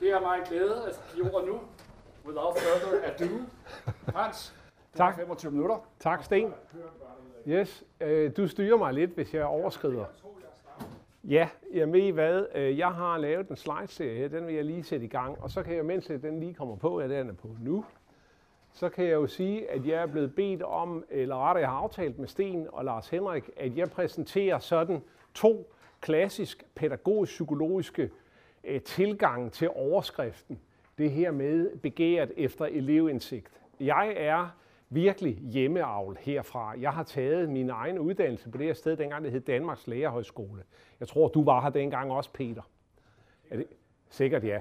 Det er mig glæde at give ordet nu. Without further ado. Har Tak. 25 minutter. Tak, Sten. Yes, øh, du styrer mig lidt, hvis jeg overskrider. Ja, jeg ved I hvad, øh, jeg har lavet en slide-serie her, den vil jeg lige sætte i gang, og så kan jeg, mens den lige kommer på, ja, den er på nu, så kan jeg jo sige, at jeg er blevet bedt om, eller rettere, jeg har aftalt med Sten og Lars Henrik, at jeg præsenterer sådan to klassisk pædagogisk-psykologiske Øh, tilgang til overskriften. Det her med begæret efter elevindsigt. Jeg er virkelig hjemmeavl herfra. Jeg har taget min egen uddannelse på det her sted, dengang det hed Danmarks Lærerhøjskole. Jeg tror, du var her dengang også, Peter. Er det? Sikkert ja.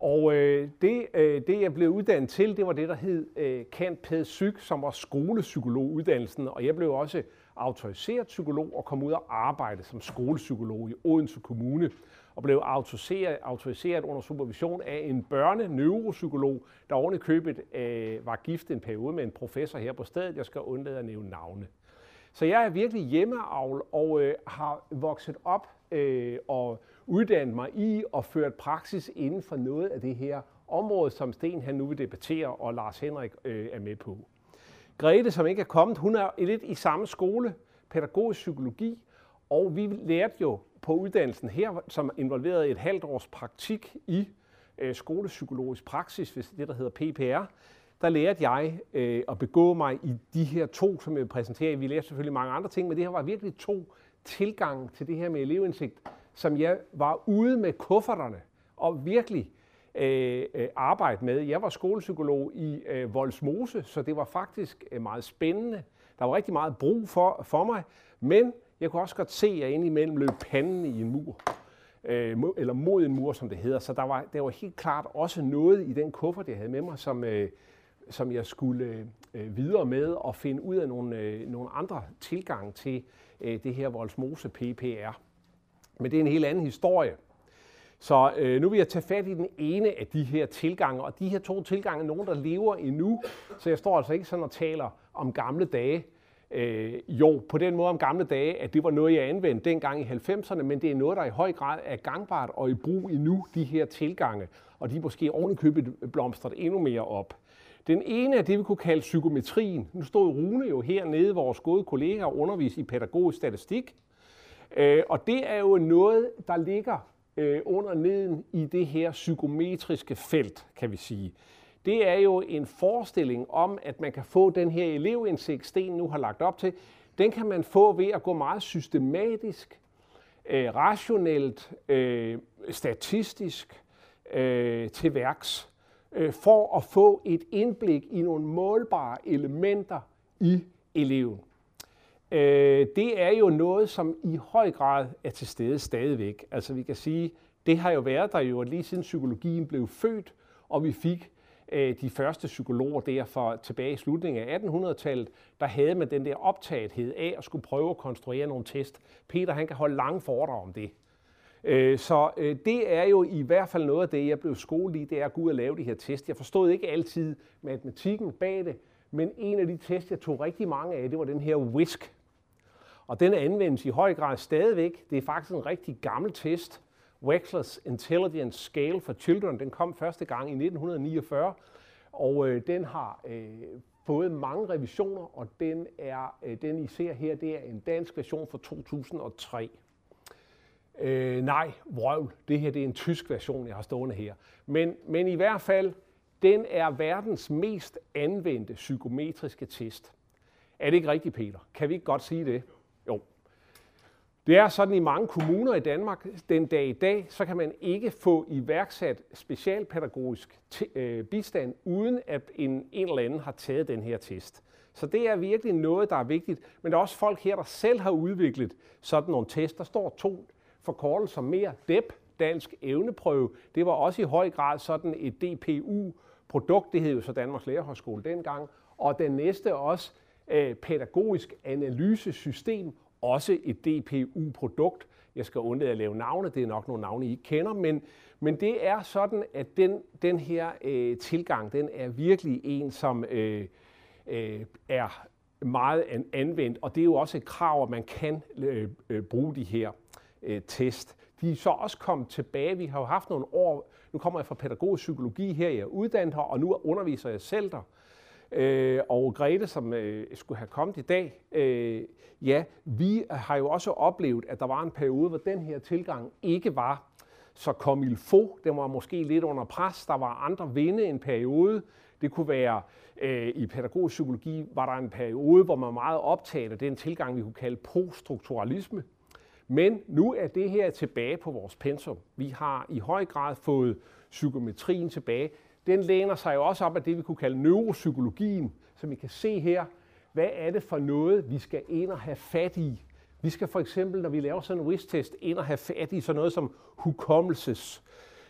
Og øh, det, øh, det, jeg blev uddannet til, det var det, der hed øh, Kant Ped Psyk, som var skolepsykologuddannelsen. Og jeg blev også autoriseret psykolog og kom ud og arbejde som skolepsykolog i Odense Kommune. Og blev autoriseret, autoriseret under supervision af en børne-neuropsykolog, der oven i købet øh, var gift en periode med en professor her på stedet. Jeg skal undlade at nævne navne. Så jeg er virkelig hjemmeavl og øh, har vokset op øh, og uddannet mig i og ført praksis inden for noget af det her område, som Sten han nu vil debattere, og Lars Henrik øh, er med på. Grete, som ikke er kommet, hun er lidt i samme skole, pædagogisk psykologi, og vi lærte jo på uddannelsen her, som involverede et halvt års praktik i øh, skolepsykologisk praksis, hvis det der hedder PPR, der lærte jeg øh, at begå mig i de her to, som jeg præsenterer. Vi lærte selvfølgelig mange andre ting, men det her var virkelig to tilgange til det her med elevindsigt, som jeg var ude med kufferterne og virkelig øh, øh, arbejde med. Jeg var skolepsykolog i øh, Voldsmose, så det var faktisk øh, meget spændende. Der var rigtig meget brug for, for mig, men jeg kunne også godt se, at jeg indimellem løb panden i en mur. Øh, eller mod en mur, som det hedder. Så der var, der var helt klart også noget i den kuffert, jeg havde med mig, som, øh, som jeg skulle øh, videre med og finde ud af nogle, øh, nogle andre tilgange til øh, det her Voldsmose PPR. Men det er en helt anden historie. Så øh, nu vil jeg tage fat i den ene af de her tilgange, og de her to tilgange er nogen, der lever endnu. Så jeg står altså ikke sådan og taler om gamle dage. Øh, jo, på den måde om gamle dage, at det var noget, jeg anvendte dengang i 90'erne, men det er noget, der i høj grad er gangbart og i brug endnu, de her tilgange. Og de er måske ovenikøbet blomstret endnu mere op. Den ene er det, vi kunne kalde psykometrien. Nu stod Rune jo hernede, vores gode kollega, og underviste i pædagogisk statistik. Øh, og det er jo noget, der ligger øh, under neden i det her psykometriske felt, kan vi sige. Det er jo en forestilling om, at man kan få den her elevindsigt, Sten nu har lagt op til. Den kan man få ved at gå meget systematisk, øh, rationelt, øh, statistisk øh, til værks, øh, for at få et indblik i nogle målbare elementer i eleven. Øh, det er jo noget, som i høj grad er til stede stadigvæk. Altså vi kan sige, det har jo været der jo lige siden psykologien blev født, og vi fik Øh, de første psykologer der for tilbage i slutningen af 1800-tallet, der havde man den der optagethed af at skulle prøve at konstruere nogle test. Peter han kan holde lange foredrag om det. Øh, så øh, det er jo i hvert fald noget af det, jeg blev skolet i, det er at gå ud og lave de her test. Jeg forstod ikke altid matematikken bag det, men en af de test, jeg tog rigtig mange af, det var den her WISC. Og den anvendes i høj grad stadigvæk. Det er faktisk en rigtig gammel test. Wechsler's Intelligence Scale for Children. Den kom første gang i 1949, og øh, den har øh, fået mange revisioner, og den, er, øh, den I ser her, det er en dansk version fra 2003. Øh, nej, vrøvl. Det her det er en tysk version, jeg har stående her. Men, men i hvert fald, den er verdens mest anvendte psykometriske test. Er det ikke rigtigt, Peter? Kan vi ikke godt sige det? Det er sådan i mange kommuner i Danmark, den dag i dag, så kan man ikke få iværksat specialpædagogisk t- øh, bistand, uden at en, en eller anden har taget den her test. Så det er virkelig noget, der er vigtigt. Men der er også folk her, der selv har udviklet sådan nogle test. Der står to forkortelser mere. DEP, Dansk Evneprøve, det var også i høj grad sådan et DPU-produkt. Det hed jo så Danmarks Lærerhøjskole dengang. Og den næste også øh, pædagogisk analysesystem, også et DPU-produkt. Jeg skal undlade at lave navne, det er nok nogle navne, I ikke kender, men, men det er sådan, at den, den her øh, tilgang, den er virkelig en, som øh, øh, er meget anvendt, og det er jo også et krav, at man kan øh, øh, bruge de her øh, test. De er så også kommet tilbage. Vi har jo haft nogle år, nu kommer jeg fra pædagogisk psykologi her, jeg er uddannet her, og nu underviser jeg selv der. Øh, og Grete, som øh, skulle have kommet i dag, øh, ja, vi har jo også oplevet, at der var en periode, hvor den her tilgang ikke var så kom il få. Den var måske lidt under pres. Der var andre vinde en periode. Det kunne være, øh, i pædagogisk psykologi var der en periode, hvor man meget optaget af den tilgang, vi kunne kalde poststrukturalisme. Men nu er det her tilbage på vores pensum. Vi har i høj grad fået psykometrien tilbage. Den læner sig jo også op af det, vi kunne kalde neuropsykologien, som I kan se her. Hvad er det for noget, vi skal ind og have fat i? Vi skal for eksempel, når vi laver sådan en risk-test, ind og have fat i sådan noget som hukommelses,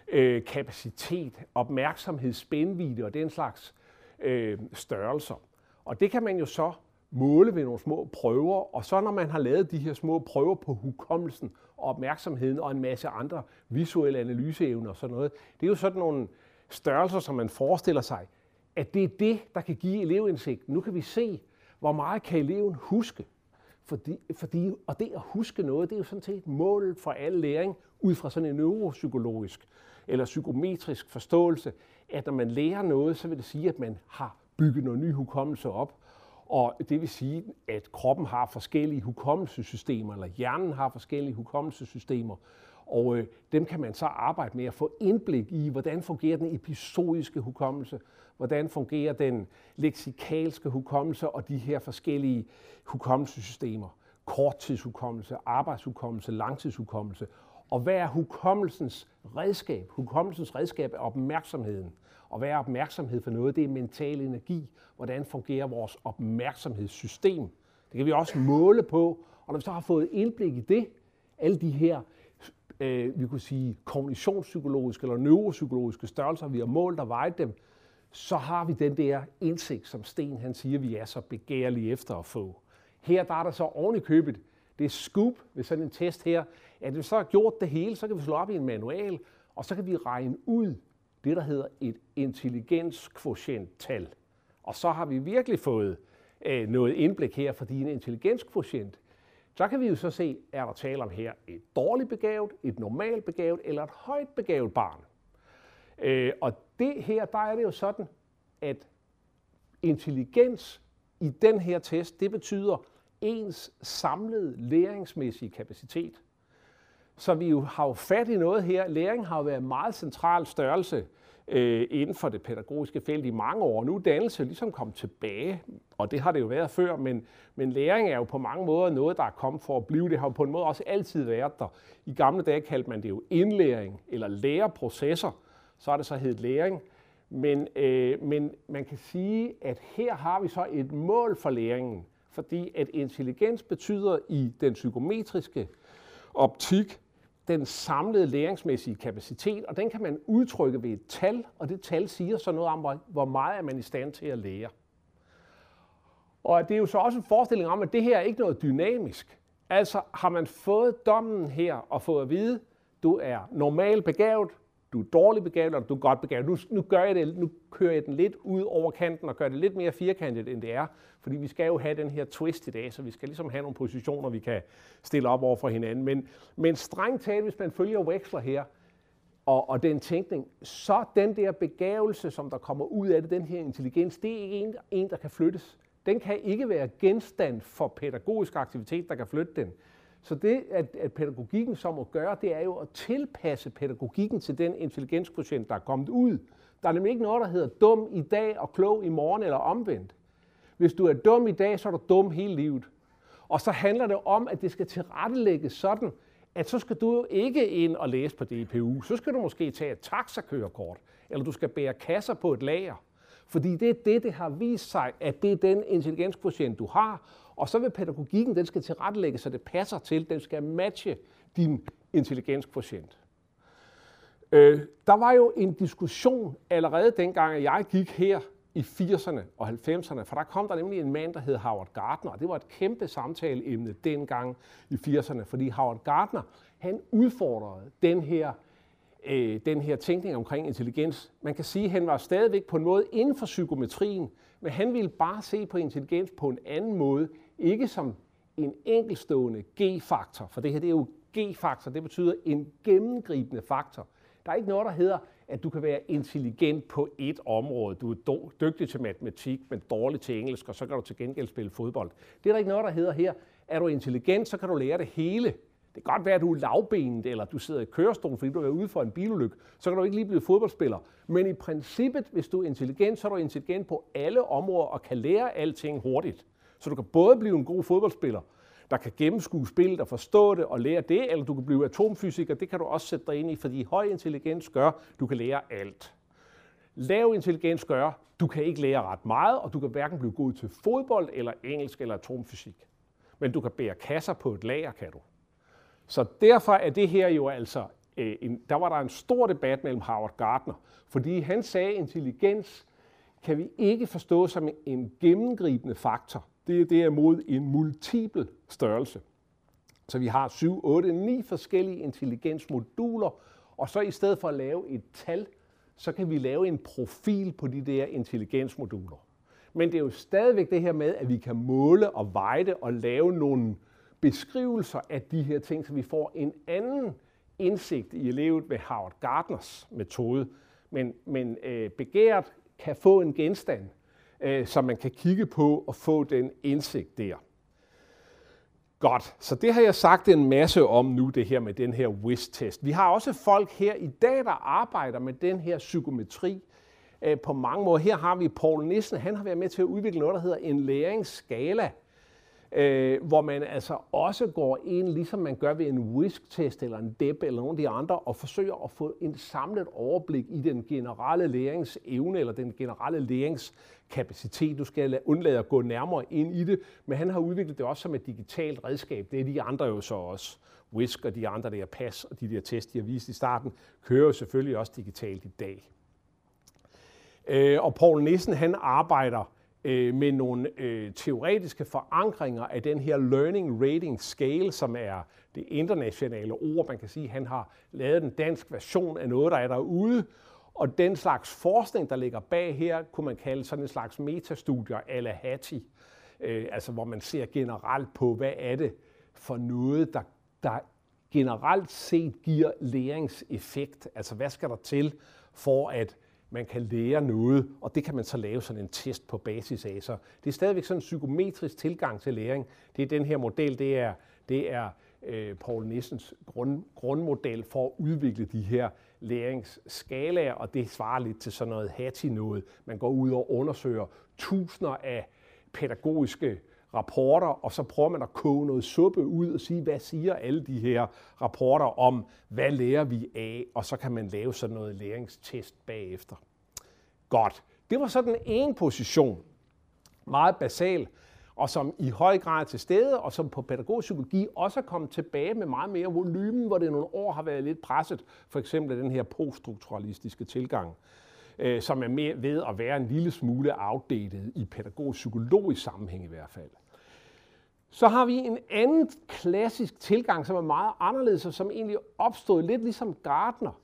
øh, kapacitet, opmærksomhed, spændvidde og den slags øh, størrelser. Og det kan man jo så måle ved nogle små prøver, og så når man har lavet de her små prøver på hukommelsen og opmærksomheden og en masse andre visuelle analyseevner og sådan noget, det er jo sådan nogle størrelser, som man forestiller sig, at det er det, der kan give elevindsigt. Nu kan vi se, hvor meget kan eleven huske. Fordi, fordi, og det at huske noget, det er jo sådan set målet for al læring ud fra sådan en neuropsykologisk eller psykometrisk forståelse, at når man lærer noget, så vil det sige, at man har bygget noget ny hukommelse op. Og det vil sige, at kroppen har forskellige hukommelsessystemer, eller hjernen har forskellige hukommelsessystemer. Og øh, dem kan man så arbejde med at få indblik i, hvordan fungerer den episodiske hukommelse, hvordan fungerer den leksikalske hukommelse og de her forskellige hukommelsessystemer. Korttidshukommelse, arbejdshukommelse, langtidshukommelse. Og hvad er hukommelsens redskab? Hukommelsens redskab er opmærksomheden. Og hvad er opmærksomhed for noget? Det er mental energi. Hvordan fungerer vores opmærksomhedssystem? Det kan vi også måle på. Og når vi så har fået indblik i det, alle de her øh, vi kunne sige, kognitionspsykologiske eller neuropsykologiske størrelser, vi har målt og vejet dem, så har vi den der indsigt, som Sten han siger, vi er så begærlige efter at få. Her der er der så oven i købet, det scoop ved sådan en test her, at vi så har gjort det hele, så kan vi slå op i en manual, og så kan vi regne ud det, der hedder et intelligenskvotienttal. Og så har vi virkelig fået øh, noget indblik her, fordi en intelligenskvotient, så kan vi jo så se, er der tale om her et dårligt begavet, et normalt begavet eller et højt begavet barn. Øh, og det her, der er det jo sådan, at intelligens i den her test, det betyder ens samlede læringsmæssige kapacitet. Så vi jo har jo fat i noget her. Læring har jo været en meget central størrelse øh, inden for det pædagogiske felt i mange år. Nu er dannelse ligesom kommet tilbage, og det har det jo været før, men, men læring er jo på mange måder noget, der er kommet for at blive. Det har jo på en måde også altid været der. I gamle dage kaldte man det jo indlæring eller læreprocesser, så er det så heddet læring. Men, øh, men man kan sige, at her har vi så et mål for læringen, fordi at intelligens betyder i den psykometriske optik den samlede læringsmæssige kapacitet, og den kan man udtrykke ved et tal, og det tal siger så noget om, hvor meget er man i stand til at lære. Og det er jo så også en forestilling om, at det her er ikke noget dynamisk. Altså har man fået dommen her og fået at vide, du er normalt begavet, du er dårligt begavet, eller du er godt begavet. Nu, nu, gør jeg det, nu kører jeg den lidt ud over kanten og gør det lidt mere firkantet, end det er. Fordi vi skal jo have den her twist i dag, så vi skal ligesom have nogle positioner, vi kan stille op over for hinanden. Men, men strengt talt, hvis man følger Wexler her, og, og den tænkning, så den der begavelse, som der kommer ud af det, den her intelligens, det er ikke en, en, der kan flyttes. Den kan ikke være genstand for pædagogisk aktivitet, der kan flytte den. Så det, at, at pædagogikken så må gøre, det er jo at tilpasse pædagogikken til den intelligenskvotient, der er kommet ud. Der er nemlig ikke noget, der hedder dum i dag og klog i morgen eller omvendt. Hvis du er dum i dag, så er du dum hele livet. Og så handler det om, at det skal tilrettelægges sådan, at så skal du jo ikke ind og læse på DPU. Så skal du måske tage et taxakørekort, eller du skal bære kasser på et lager. Fordi det er det, det har vist sig, at det er den intelligenskvotient, du har, og så vil pædagogikken, den skal tilrettelægge, så det passer til, den skal matche din intelligenskvotient. Øh, der var jo en diskussion allerede dengang, at jeg gik her i 80'erne og 90'erne, for der kom der nemlig en mand, der hed Howard Gardner, og det var et kæmpe samtaleemne dengang i 80'erne, fordi Howard Gardner, han udfordrede den her, øh, den her tænkning omkring intelligens. Man kan sige, at han var stadigvæk på en måde inden for psykometrien, men han ville bare se på intelligens på en anden måde, ikke som en enkelstående G-faktor, for det her det er jo G-faktor, det betyder en gennemgribende faktor. Der er ikke noget, der hedder, at du kan være intelligent på et område. Du er dygtig til matematik, men dårlig til engelsk, og så kan du til gengæld spille fodbold. Det er der ikke noget, der hedder her. Er du intelligent, så kan du lære det hele. Det kan godt være, at du er lavbenet, eller du sidder i kørestol, fordi du er ude for en bilulykke. Så kan du ikke lige blive fodboldspiller. Men i princippet, hvis du er intelligent, så er du intelligent på alle områder og kan lære alting hurtigt. Så du kan både blive en god fodboldspiller, der kan gennemskue spillet og forstå det og lære det, eller du kan blive atomfysiker, det kan du også sætte dig ind i, fordi høj intelligens gør, du kan lære alt. Lav intelligens gør, du kan ikke lære ret meget, og du kan hverken blive god til fodbold eller engelsk eller atomfysik. Men du kan bære kasser på et lager, kan du. Så derfor er det her jo altså, øh, en, der var der en stor debat mellem Howard Gardner, fordi han sagde, at intelligens kan vi ikke forstå som en gennemgribende faktor. Det er derimod en multiple størrelse. Så vi har 7, 8, 9 forskellige intelligensmoduler, og så i stedet for at lave et tal, så kan vi lave en profil på de der intelligensmoduler. Men det er jo stadigvæk det her med, at vi kan måle og veje det og lave nogle beskrivelser af de her ting, så vi får en anden indsigt i elevet ved Howard Gardners metode. Men, men øh, begæret kan få en genstand, øh, som man kan kigge på og få den indsigt der. Godt, så det har jeg sagt en masse om nu, det her med den her WIS-test. Vi har også folk her i dag, der arbejder med den her psykometri øh, på mange måder. Her har vi Paul Nissen, han har været med til at udvikle noget, der hedder en læringsskala, øh, hvor man altså også går ind, ligesom man gør ved en WISC-test eller en DEP eller nogle af de andre, og forsøger at få en samlet overblik i den generelle læringsevne eller den generelle læringskapacitet. Du skal undlade at gå nærmere ind i det, men han har udviklet det også som et digitalt redskab. Det er de andre jo så også. WISC og de andre der PAS og de der test, de har vist i starten, kører jo selvfølgelig også digitalt i dag. Øh, og Paul Nissen, han arbejder øh, med nogle øh, teoretiske forankringer af den her Learning Rating Scale, som er det internationale ord. Man kan sige, han har lavet en dansk version af noget, der er derude. Og den slags forskning, der ligger bag her, kunne man kalde sådan en slags metastudier ala Hattie. Øh, altså hvor man ser generelt på, hvad er det for noget, der, der generelt set giver læringseffekt. Altså hvad skal der til for at man kan lære noget, og det kan man så lave sådan en test på basis af. Så det er stadigvæk sådan en psykometrisk tilgang til læring. Det er den her model, det er, det er øh, Paul Nissens grund, grundmodel for at udvikle de her læringsskalaer, og det svarer lidt til sådan noget hati noget. Man går ud og undersøger tusinder af pædagogiske rapporter, og så prøver man at koge noget suppe ud og sige, hvad siger alle de her rapporter om, hvad lærer vi af, og så kan man lave sådan noget læringstest bagefter. Godt. Det var sådan en position, meget basal, og som i høj grad er til stede, og som på pædagogpsykologi også er kommet tilbage med meget mere volumen, hvor det nogle år har været lidt presset, for eksempel den her poststrukturalistiske tilgang øh, som er med ved at være en lille smule outdated i pædagogisk-psykologisk sammenhæng i hvert fald. Så har vi en anden klassisk tilgang, som er meget anderledes, og som egentlig opstod lidt ligesom Gardner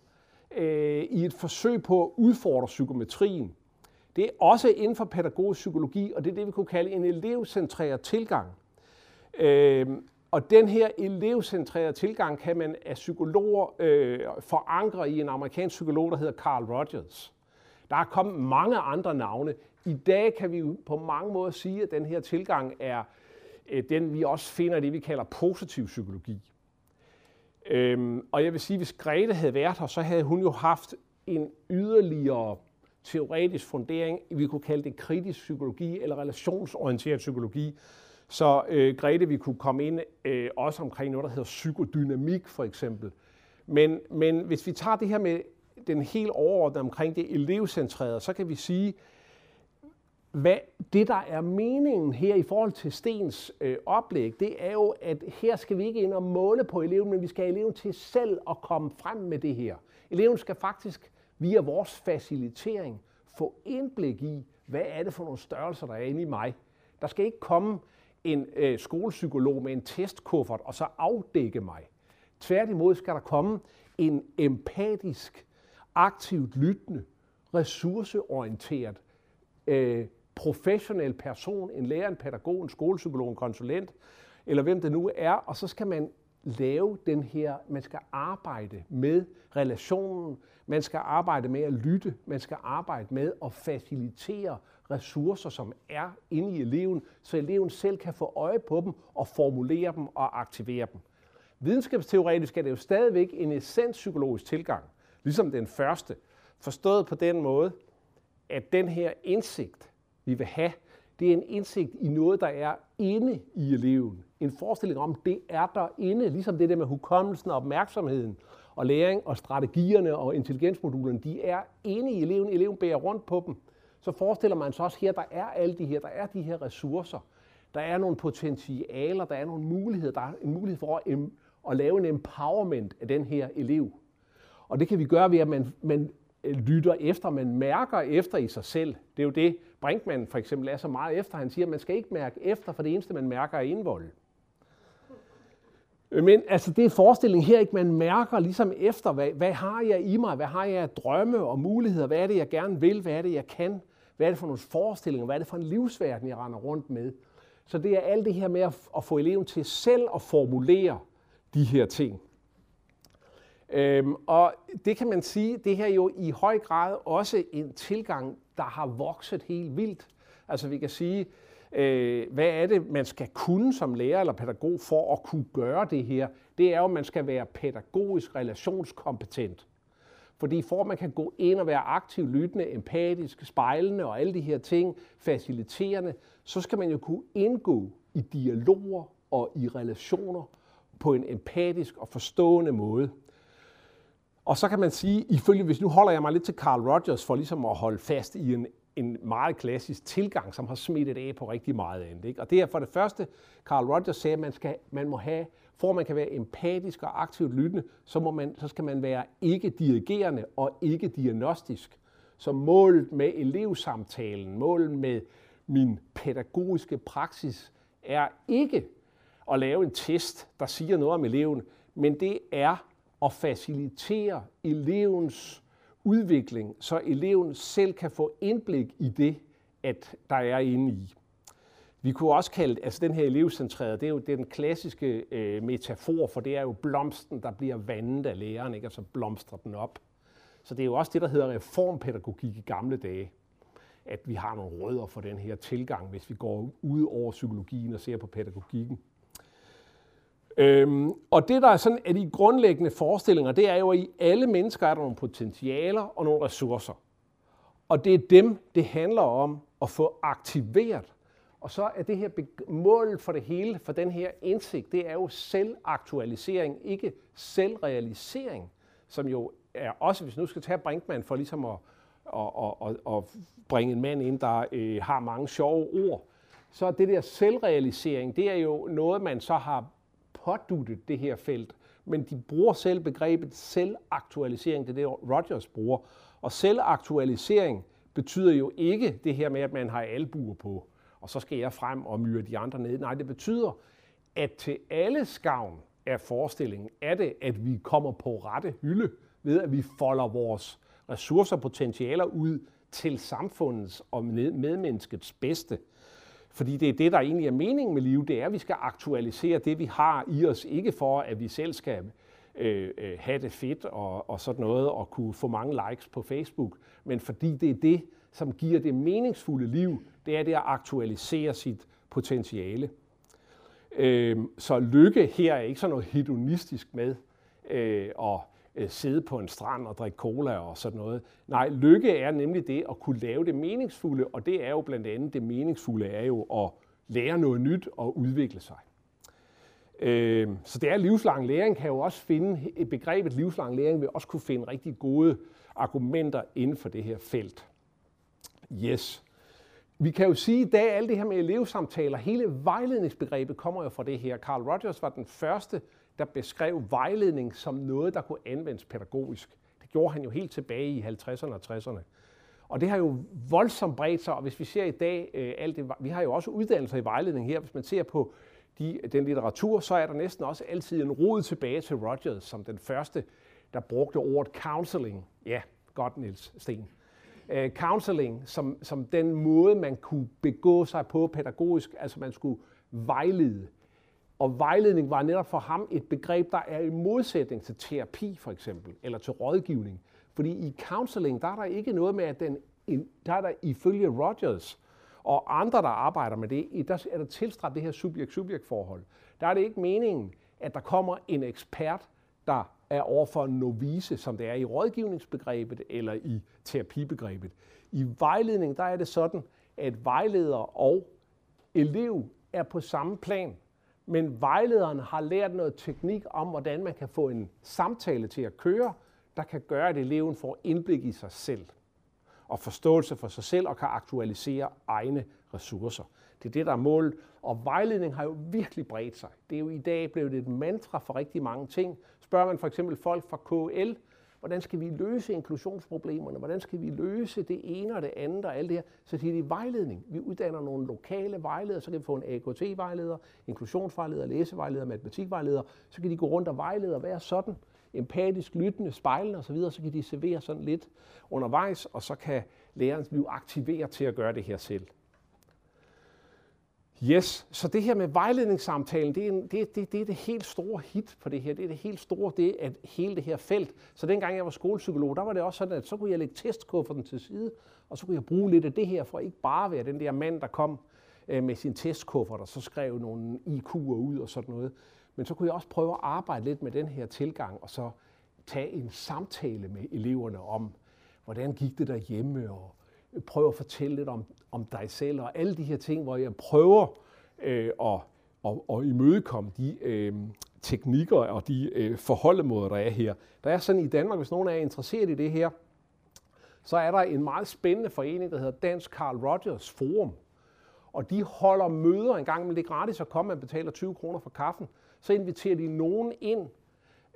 øh, i et forsøg på at udfordre psykometrien. Det er også inden for pædagogisk psykologi, og det er det, vi kunne kalde en elevcentreret tilgang. Øh, og den her elevcentrerede tilgang kan man af psykologer øh, forankre i en amerikansk psykolog, der hedder Carl Rogers. Der er kommet mange andre navne. I dag kan vi på mange måder sige, at den her tilgang er øh, Øh, den, vi også finder i det, vi kalder positiv psykologi. Øhm, og jeg vil sige, hvis Grete havde været her, så havde hun jo haft en yderligere teoretisk fundering, vi kunne kalde det kritisk psykologi eller relationsorienteret psykologi. Så øh, Grete, vi kunne komme ind øh, også omkring noget, der hedder psykodynamik for eksempel. Men, men hvis vi tager det her med den helt overordnede omkring det elevcentrerede, så kan vi sige, hvad det, der er meningen her i forhold til Stens øh, oplæg, det er jo, at her skal vi ikke ind og måle på eleven, men vi skal have eleven til selv at komme frem med det her. Eleven skal faktisk via vores facilitering få indblik i, hvad er det for nogle størrelser, der er inde i mig. Der skal ikke komme en øh, skolepsykolog med en testkuffert og så afdække mig. Tværtimod skal der komme en empatisk, aktivt lyttende, ressourceorienteret øh, professionel person, en lærer, en pædagog, en skolepsykolog, en konsulent, eller hvem det nu er, og så skal man lave den her, man skal arbejde med relationen, man skal arbejde med at lytte, man skal arbejde med at facilitere ressourcer, som er inde i eleven, så eleven selv kan få øje på dem og formulere dem og aktivere dem. Videnskabsteoretisk er det jo stadigvæk en essenspsykologisk tilgang, ligesom den første, forstået på den måde, at den her indsigt, vi vil have, det er en indsigt i noget, der er inde i eleven. En forestilling om, det er der inde, ligesom det der med hukommelsen og opmærksomheden og læring og strategierne og intelligensmodulerne, de er inde i eleven. Eleven bærer rundt på dem. Så forestiller man sig også her, der er alle de her, der er de her ressourcer. Der er nogle potentialer, der er nogle muligheder, der er en mulighed for at, at lave en empowerment af den her elev. Og det kan vi gøre ved, at man, man øh, lytter efter, man mærker efter i sig selv. Det er jo det, Brinkmann for eksempel er så meget efter. Han siger, at man skal ikke mærke efter, for det eneste, man mærker, er indvold. Men altså, det er forestillingen her, ikke? Man mærker ligesom efter, hvad, hvad har jeg i mig? Hvad har jeg af drømme og muligheder? Hvad er det, jeg gerne vil? Hvad er det, jeg kan? Hvad er det for nogle forestillinger? Hvad er det for en livsverden, jeg render rundt med? Så det er alt det her med at, at få eleven til selv at formulere de her ting. Øhm, og det kan man sige, det her er jo i høj grad også en tilgang, der har vokset helt vildt. Altså vi kan sige, øh, hvad er det, man skal kunne som lærer eller pædagog for at kunne gøre det her? Det er jo, at man skal være pædagogisk relationskompetent. Fordi for at man kan gå ind og være aktiv, lyttende, empatisk, spejlende og alle de her ting, faciliterende, så skal man jo kunne indgå i dialoger og i relationer på en empatisk og forstående måde. Og så kan man sige, ifølge, hvis nu holder jeg mig lidt til Carl Rogers for ligesom at holde fast i en, en meget klassisk tilgang, som har smittet af på rigtig meget andet. Ikke? Og det er for det første, Carl Rogers sagde, at man, skal, man må have, for at man kan være empatisk og aktivt lyttende, så, må man, så skal man være ikke dirigerende og ikke diagnostisk. Så målet med elevsamtalen, målet med min pædagogiske praksis, er ikke at lave en test, der siger noget om eleven, men det er at facilitere elevens udvikling, så eleven selv kan få indblik i det, at der er inde i. Vi kunne også kalde, altså den her elevcentrerede, det er jo den klassiske øh, metafor, for det er jo blomsten, der bliver vandet af læreren, ikke? altså blomstrer den op. Så det er jo også det, der hedder reformpædagogik i gamle dage, at vi har nogle rødder for den her tilgang, hvis vi går ud over psykologien og ser på pædagogikken. Øhm, og det, der er sådan at de grundlæggende forestillinger, det er jo, at i alle mennesker er der nogle potentialer og nogle ressourcer. Og det er dem, det handler om at få aktiveret. Og så er det her mål for det hele, for den her indsigt, det er jo selvaktualisering, ikke selvrealisering, som jo er også, hvis nu skal tage Brinkmann for ligesom at, at, at, at, at bringe en mand ind, der øh, har mange sjove ord, så det der selvrealisering, det er jo noget, man så har påduttet det her felt, men de bruger selv begrebet selvaktualisering, det er det, Rogers bruger. Og selvaktualisering betyder jo ikke det her med, at man har albuer på, og så skal jeg frem og myre de andre ned. Nej, det betyder, at til alle skavn af forestillingen er det, at vi kommer på rette hylde ved, at vi folder vores ressourcer og potentialer ud til samfundets og medmenneskets bedste. Fordi det er det, der egentlig er meningen med livet, det er, at vi skal aktualisere det, vi har i os, ikke for, at vi selv skal øh, øh, have det fedt og, og sådan noget, og kunne få mange likes på Facebook, men fordi det er det, som giver det meningsfulde liv, det er det at aktualisere sit potentiale. Øh, så lykke her er ikke sådan noget hedonistisk med, øh, og Øh, sidde på en strand og drikke cola og sådan noget. Nej, lykke er nemlig det at kunne lave det meningsfulde, og det er jo blandt andet det meningsfulde er jo at lære noget nyt og udvikle sig. Øh, så det er livslang læring, kan jo også finde, begrebet livslang læring vil også kunne finde rigtig gode argumenter inden for det her felt. Yes. Vi kan jo sige, at alt det her med elevsamtaler, hele vejledningsbegrebet kommer jo fra det her. Carl Rogers var den første, der beskrev vejledning som noget, der kunne anvendes pædagogisk. Det gjorde han jo helt tilbage i 50'erne og 60'erne. Og det har jo voldsomt bredt sig, og hvis vi ser i dag, øh, alt det, vi har jo også uddannelser i vejledning her, hvis man ser på de, den litteratur, så er der næsten også altid en rod tilbage til Rogers som den første, der brugte ordet counseling. Ja, godt Niels Sten. Uh, øh, counseling som, som den måde, man kunne begå sig på pædagogisk, altså man skulle vejlede og vejledning var netop for ham et begreb, der er i modsætning til terapi for eksempel, eller til rådgivning. Fordi i counseling, der er der ikke noget med, at den, der er der ifølge Rogers og andre, der arbejder med det, der er der tilstræbt det her subjekt-subjekt forhold. Der er det ikke meningen, at der kommer en ekspert, der er overfor en novice, som det er i rådgivningsbegrebet eller i terapibegrebet. I vejledning, der er det sådan, at vejleder og elev er på samme plan, men vejlederen har lært noget teknik om, hvordan man kan få en samtale til at køre, der kan gøre, at eleven får indblik i sig selv og forståelse for sig selv og kan aktualisere egne ressourcer. Det er det, der er mål. Og vejledning har jo virkelig bredt sig. Det er jo i dag blevet et mantra for rigtig mange ting. Spørger man for eksempel folk fra KL, hvordan skal vi løse inklusionsproblemerne, hvordan skal vi løse det ene og det andet og alt det her, så siger de vejledning. Vi uddanner nogle lokale vejledere, så kan vi få en AKT-vejleder, inklusionsvejleder, læsevejleder, matematikvejleder, så kan de gå rundt og vejlede og være sådan, empatisk, lyttende, spejlende osv., så kan de servere sådan lidt undervejs, og så kan læreren blive aktiveret til at gøre det her selv. Yes, så det her med vejledningssamtalen, det er, en, det, det, det er det helt store hit på det her. Det er det helt store, det at hele det her felt. Så dengang jeg var skolepsykolog, der var det også sådan, at så kunne jeg lægge testkufferten til side, og så kunne jeg bruge lidt af det her, for ikke bare være den der mand, der kom øh, med sin testkuffert, og så skrev nogle IQ'er ud og sådan noget. Men så kunne jeg også prøve at arbejde lidt med den her tilgang, og så tage en samtale med eleverne om, hvordan gik det derhjemme, og prøv at fortælle lidt om, om dig selv, og alle de her ting, hvor jeg prøver øh, at, at, at imødekomme de øh, teknikker og de øh, forholdemåder, der er her. Der er sådan i Danmark, hvis nogen er interesseret i det her, så er der en meget spændende forening, der hedder Dansk Carl Rogers Forum. Og de holder møder en gang, men det er gratis at komme, man betaler 20 kroner for kaffen. Så inviterer de nogen ind,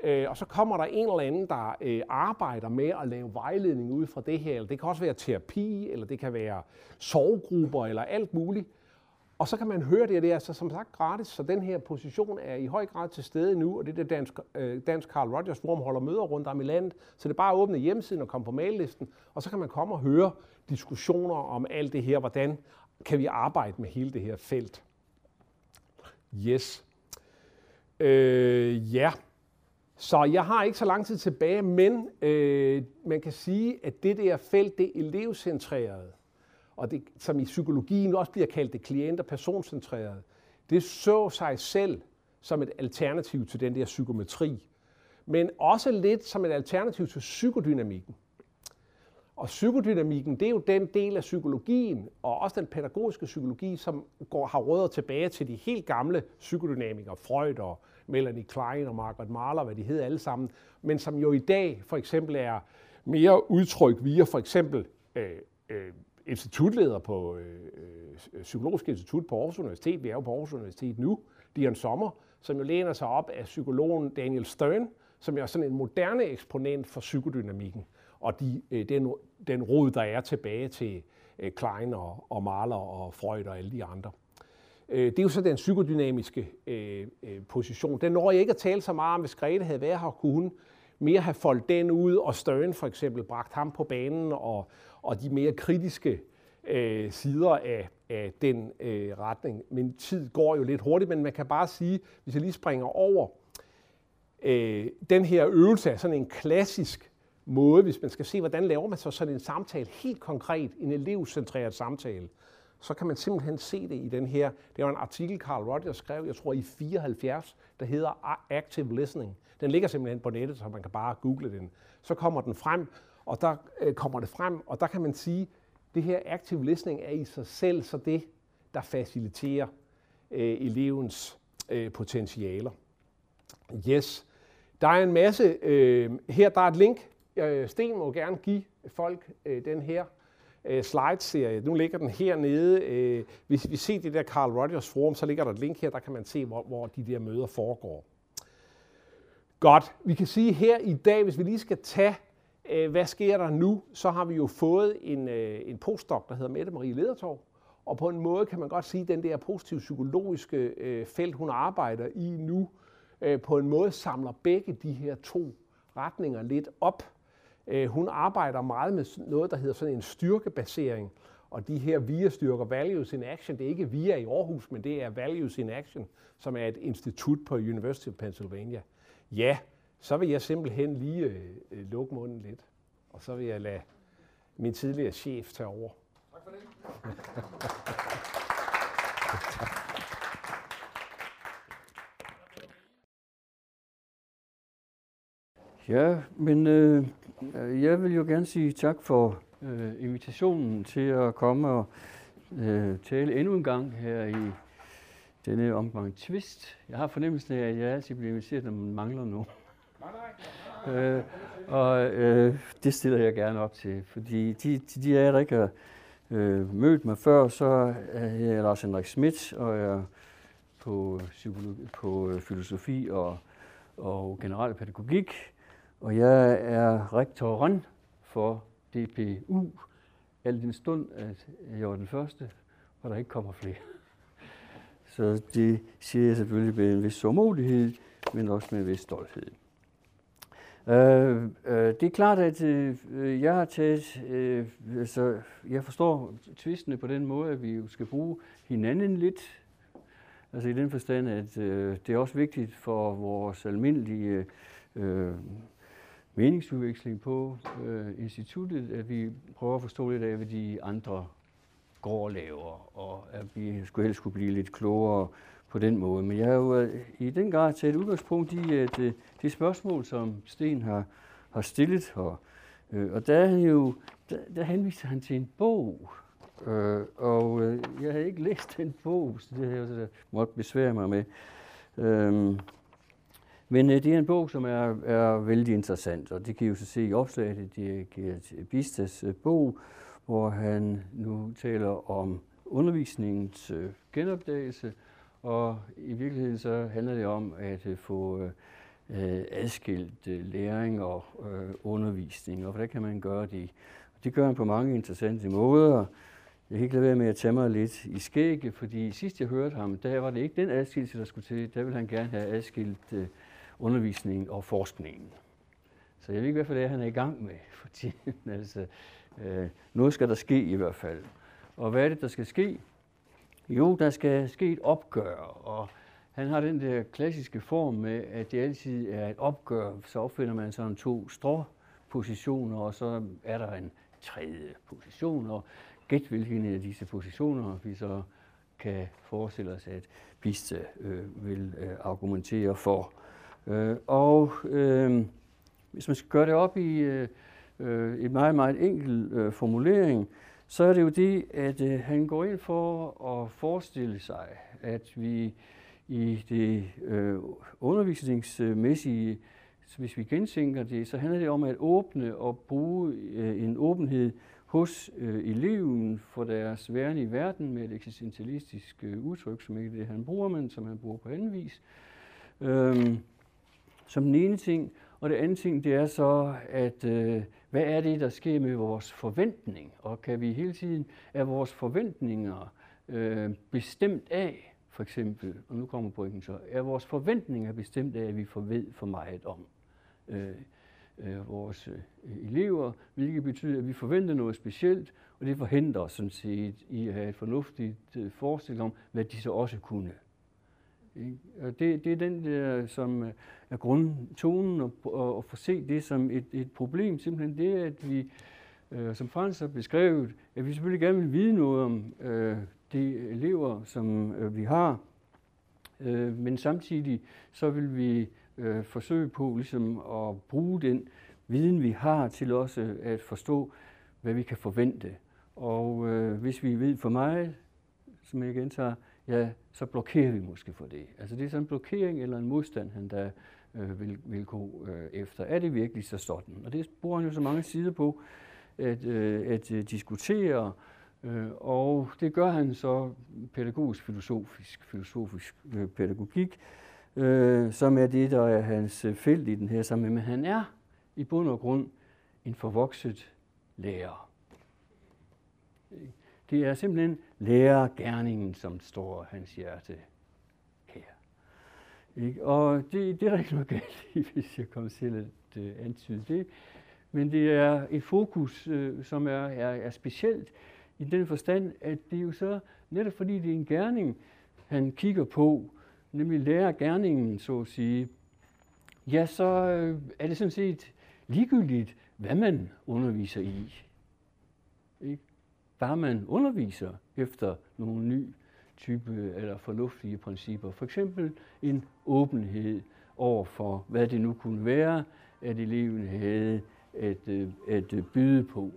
øh, og så kommer der en eller anden, der øh, arbejder med at lave vejledning ud fra det her. Eller det kan også være terapi, eller det kan være sovegrupper, eller alt muligt. Og så kan man høre det, og det er altså som sagt gratis, så den her position er i høj grad til stede nu, og det er det Dansk, øh, Dansk Carl Rogers Forum holder møder rundt om i landet, så det er bare at åbne hjemmesiden og komme på maillisten, og så kan man komme og høre diskussioner om alt det her, hvordan kan vi arbejde med hele det her felt. Yes. Øh, ja, så jeg har ikke så lang tid tilbage, men øh, man kan sige, at det der felt, det elevcentrerede, og det, som i psykologien også bliver kaldt det klient- og personcentrerede, det så sig selv som et alternativ til den der psykometri, men også lidt som et alternativ til psykodynamikken. Og psykodynamikken, det er jo den del af psykologien, og også den pædagogiske psykologi, som går, har rødder tilbage til de helt gamle psykodynamikere, Freud og Melanie Klein og Margaret Mahler, hvad de hedder alle sammen, men som jo i dag for eksempel er mere udtryk via for eksempel øh, øh, institutleder på øh, øh, Psykologisk Institut på Aarhus Universitet, vi er jo på Aarhus Universitet nu, Dion Sommer, som jo læner sig op af psykologen Daniel Stern, som er sådan en moderne eksponent for psykodynamikken, og de, øh, den, den rod, der er tilbage til øh, Klein og, og Mahler og Freud og alle de andre. Øh, det er jo så den psykodynamiske øh, øh, position. Den når jeg ikke at tale så meget om, hvis Grete havde været her, kunne hun mere have foldet den ud, og Støren for eksempel bragt ham på banen, og, og de mere kritiske øh, sider af, af den øh, retning. Men tid går jo lidt hurtigt, men man kan bare sige, hvis jeg lige springer over, øh, den her øvelse er sådan en klassisk måde, hvis man skal se, hvordan laver man så sådan en samtale helt konkret, en elevcentreret samtale så kan man simpelthen se det i den her. Det var en artikel, Carl Rogers skrev, jeg tror i 74, der hedder Active Listening. Den ligger simpelthen på nettet, så man kan bare google den. Så kommer den frem, og der øh, kommer det frem, og der kan man sige, det her active listening er i sig selv så det, der faciliterer øh, elevens øh, potentialer. Yes. Der er en masse, øh, her der er et link. Øh, Sten må gerne give folk øh, den her øh, slideserie. Nu ligger den hernede. Øh, hvis vi ser det der Carl Rogers forum, så ligger der et link her, der kan man se, hvor, hvor de der møder foregår. Godt. Vi kan sige her i dag, hvis vi lige skal tage, øh, hvad sker der nu, så har vi jo fået en, øh, en postdoc, der hedder Mette Marie Ledertorv. Og på en måde kan man godt sige, at den der positive psykologiske øh, felt, hun arbejder i nu, øh, på en måde samler begge de her to retninger lidt op. Øh, hun arbejder meget med noget, der hedder sådan en styrkebasering. Og de her VIA-styrker, Values in Action, det er ikke VIA i Aarhus, men det er Values in Action, som er et institut på University of Pennsylvania. Ja, så vil jeg simpelthen lige øh, øh lukke munden lidt, og så vil jeg lade min tidligere chef tage over. Tak for det. Ja, men øh, jeg vil jo gerne sige tak for øh, invitationen til at komme og øh, tale endnu en gang her i denne omgang twist. Jeg har fornemmelsen af, at jeg altid bliver inviteret, når man mangler noget. øh, og øh, det stiller jeg gerne op til, fordi de, de, de jer, der ikke har øh, mødt mig før, så er jeg Lars Henrik Schmidt, og jeg er på, psykologi, på øh, filosofi og, og generel pædagogik. Og jeg er rektoren for DPU, al den stund, at jeg var den første, og der ikke kommer flere. Så det siger jeg selvfølgelig med en vis sårmodighed, men også med en vis stolthed. Øh, øh, det er klart, at øh, jeg har taget, øh, altså, jeg forstår tvistene på den måde, at vi jo skal bruge hinanden lidt. Altså i den forstand, at øh, det er også vigtigt for vores almindelige øh, meningsudveksling på øh, instituttet, at vi prøver at forstå lidt af, hvad de andre går og laver, og at vi skulle helst kunne blive lidt klogere på den måde. Men jeg har jo i den grad taget udgangspunkt i at øh, det spørgsmål, som Sten har, har stillet, og, øh, og der, er jo, der, der henviser han til en bog, øh, og øh, jeg havde ikke læst den bog, så det har jeg så måtte besvære mig med. Øh, men øh, det er en bog, som er, er vældig interessant, og det kan I jo så se i opslaget, det er Gert Bistas øh, bog, hvor han nu taler om undervisningens øh, genopdagelse, og i virkeligheden så handler det om at øh, få øh, øh adskilt øh, læring og øh, undervisning, og hvordan kan man gøre det? Det gør han på mange interessante måder. Jeg kan ikke lade være med at tage mig lidt i skægge, fordi sidst jeg hørte ham, der var det ikke den adskillelse, der skulle til. Der ville han gerne have adskilt øh, undervisningen og forskningen. Så jeg ved ikke, hvad det er, han er i gang med for tiden. altså, øh, noget skal der ske i hvert fald. Og hvad er det, der skal ske? Jo, der skal ske et opgør, og han har den der klassiske form med, at det altid er et opgør. Så opfinder man sådan to stråpositioner, og så er der en tredje position, og gæt hvilken af disse positioner vi så kan forestille os, at Piste øh, vil øh, argumentere for. Øh, og øh, hvis man skal gøre det op i øh, øh en meget, meget enkel øh, formulering, så er det jo det, at øh, han går ind for at forestille sig, at vi i det øh, undervisningsmæssige, hvis vi gentænker det, så handler det om at åbne og bruge øh, en åbenhed hos øh, eleven for deres væren i verden med et eksistentialistisk øh, udtryk, som ikke det, han bruger, men som han bruger på anden vis. Øh, som den ene ting. Og det andet ting, det er så, at øh, hvad er det, der sker med vores forventning? Og kan vi hele tiden, er vores forventninger øh, bestemt af, for eksempel, og nu kommer pointen så, er vores forventninger bestemt af, at vi får ved for meget om øh, øh, vores øh, elever, hvilket betyder, at vi forventer noget specielt, og det forhindrer os sådan set i at have et fornuftigt øh, forestilling om, hvad de så også kunne. Det, det er den der, som øh, er grundtonen, og, og, og få se det som et, et problem. Simpelthen det, at vi, øh, som Frans har beskrevet, at vi selvfølgelig gerne vil vide noget om øh, de elever, som øh, vi har, øh, men samtidig så vil vi øh, forsøge på ligesom at bruge den viden, vi har, til også at forstå, hvad vi kan forvente. Og øh, hvis vi ved for meget, som jeg gentager, ja, så blokerer vi måske for det. Altså det er sådan en blokering eller en modstand, han der øh, vil, vil gå øh, efter. Er det virkelig så sådan? Og det bruger han jo så mange sider på at, øh, at øh, diskutere, øh, og det gør han så pædagogisk, filosofisk, filosofisk øh, pædagogik, øh, som er det, der er hans øh, felt i den her sammenhæng. Men han er i bund og grund en forvokset lærer. Det er simpelthen lærergærningen, som står hans hjerte her. Ikke? Og det, det er der ikke noget galt i, hvis jeg kommer til at øh, antyde det. Men det er et fokus, øh, som er, er, er specielt i den forstand, at det er jo så netop fordi det er en gerning, han kigger på, nemlig lærer gerningen, så at sige, ja, så øh, er det sådan set ligegyldigt, hvad man underviser i. Bare man underviser efter nogle nye type eller fornuftige principper. For eksempel en åbenhed over for, hvad det nu kunne være, at eleven havde at, øh, at øh, byde på.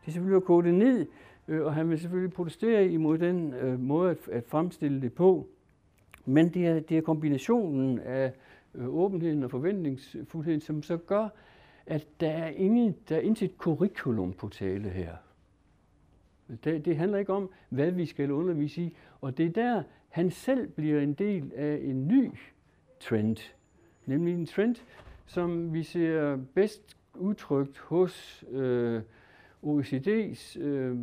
Det er selvfølgelig at gå det ned, øh, og han vil selvfølgelig protestere imod den måde at, at fremstille det på. Men det er, det er kombinationen af åbenheden og forventningsfuldheden, som så gør, at der er, ingen, der er intet curriculum på tale her. Det, det handler ikke om, hvad vi skal undervise i, og det er der, han selv bliver en del af en ny trend, nemlig en trend, som vi ser bedst udtrykt hos øh, OECD's øh,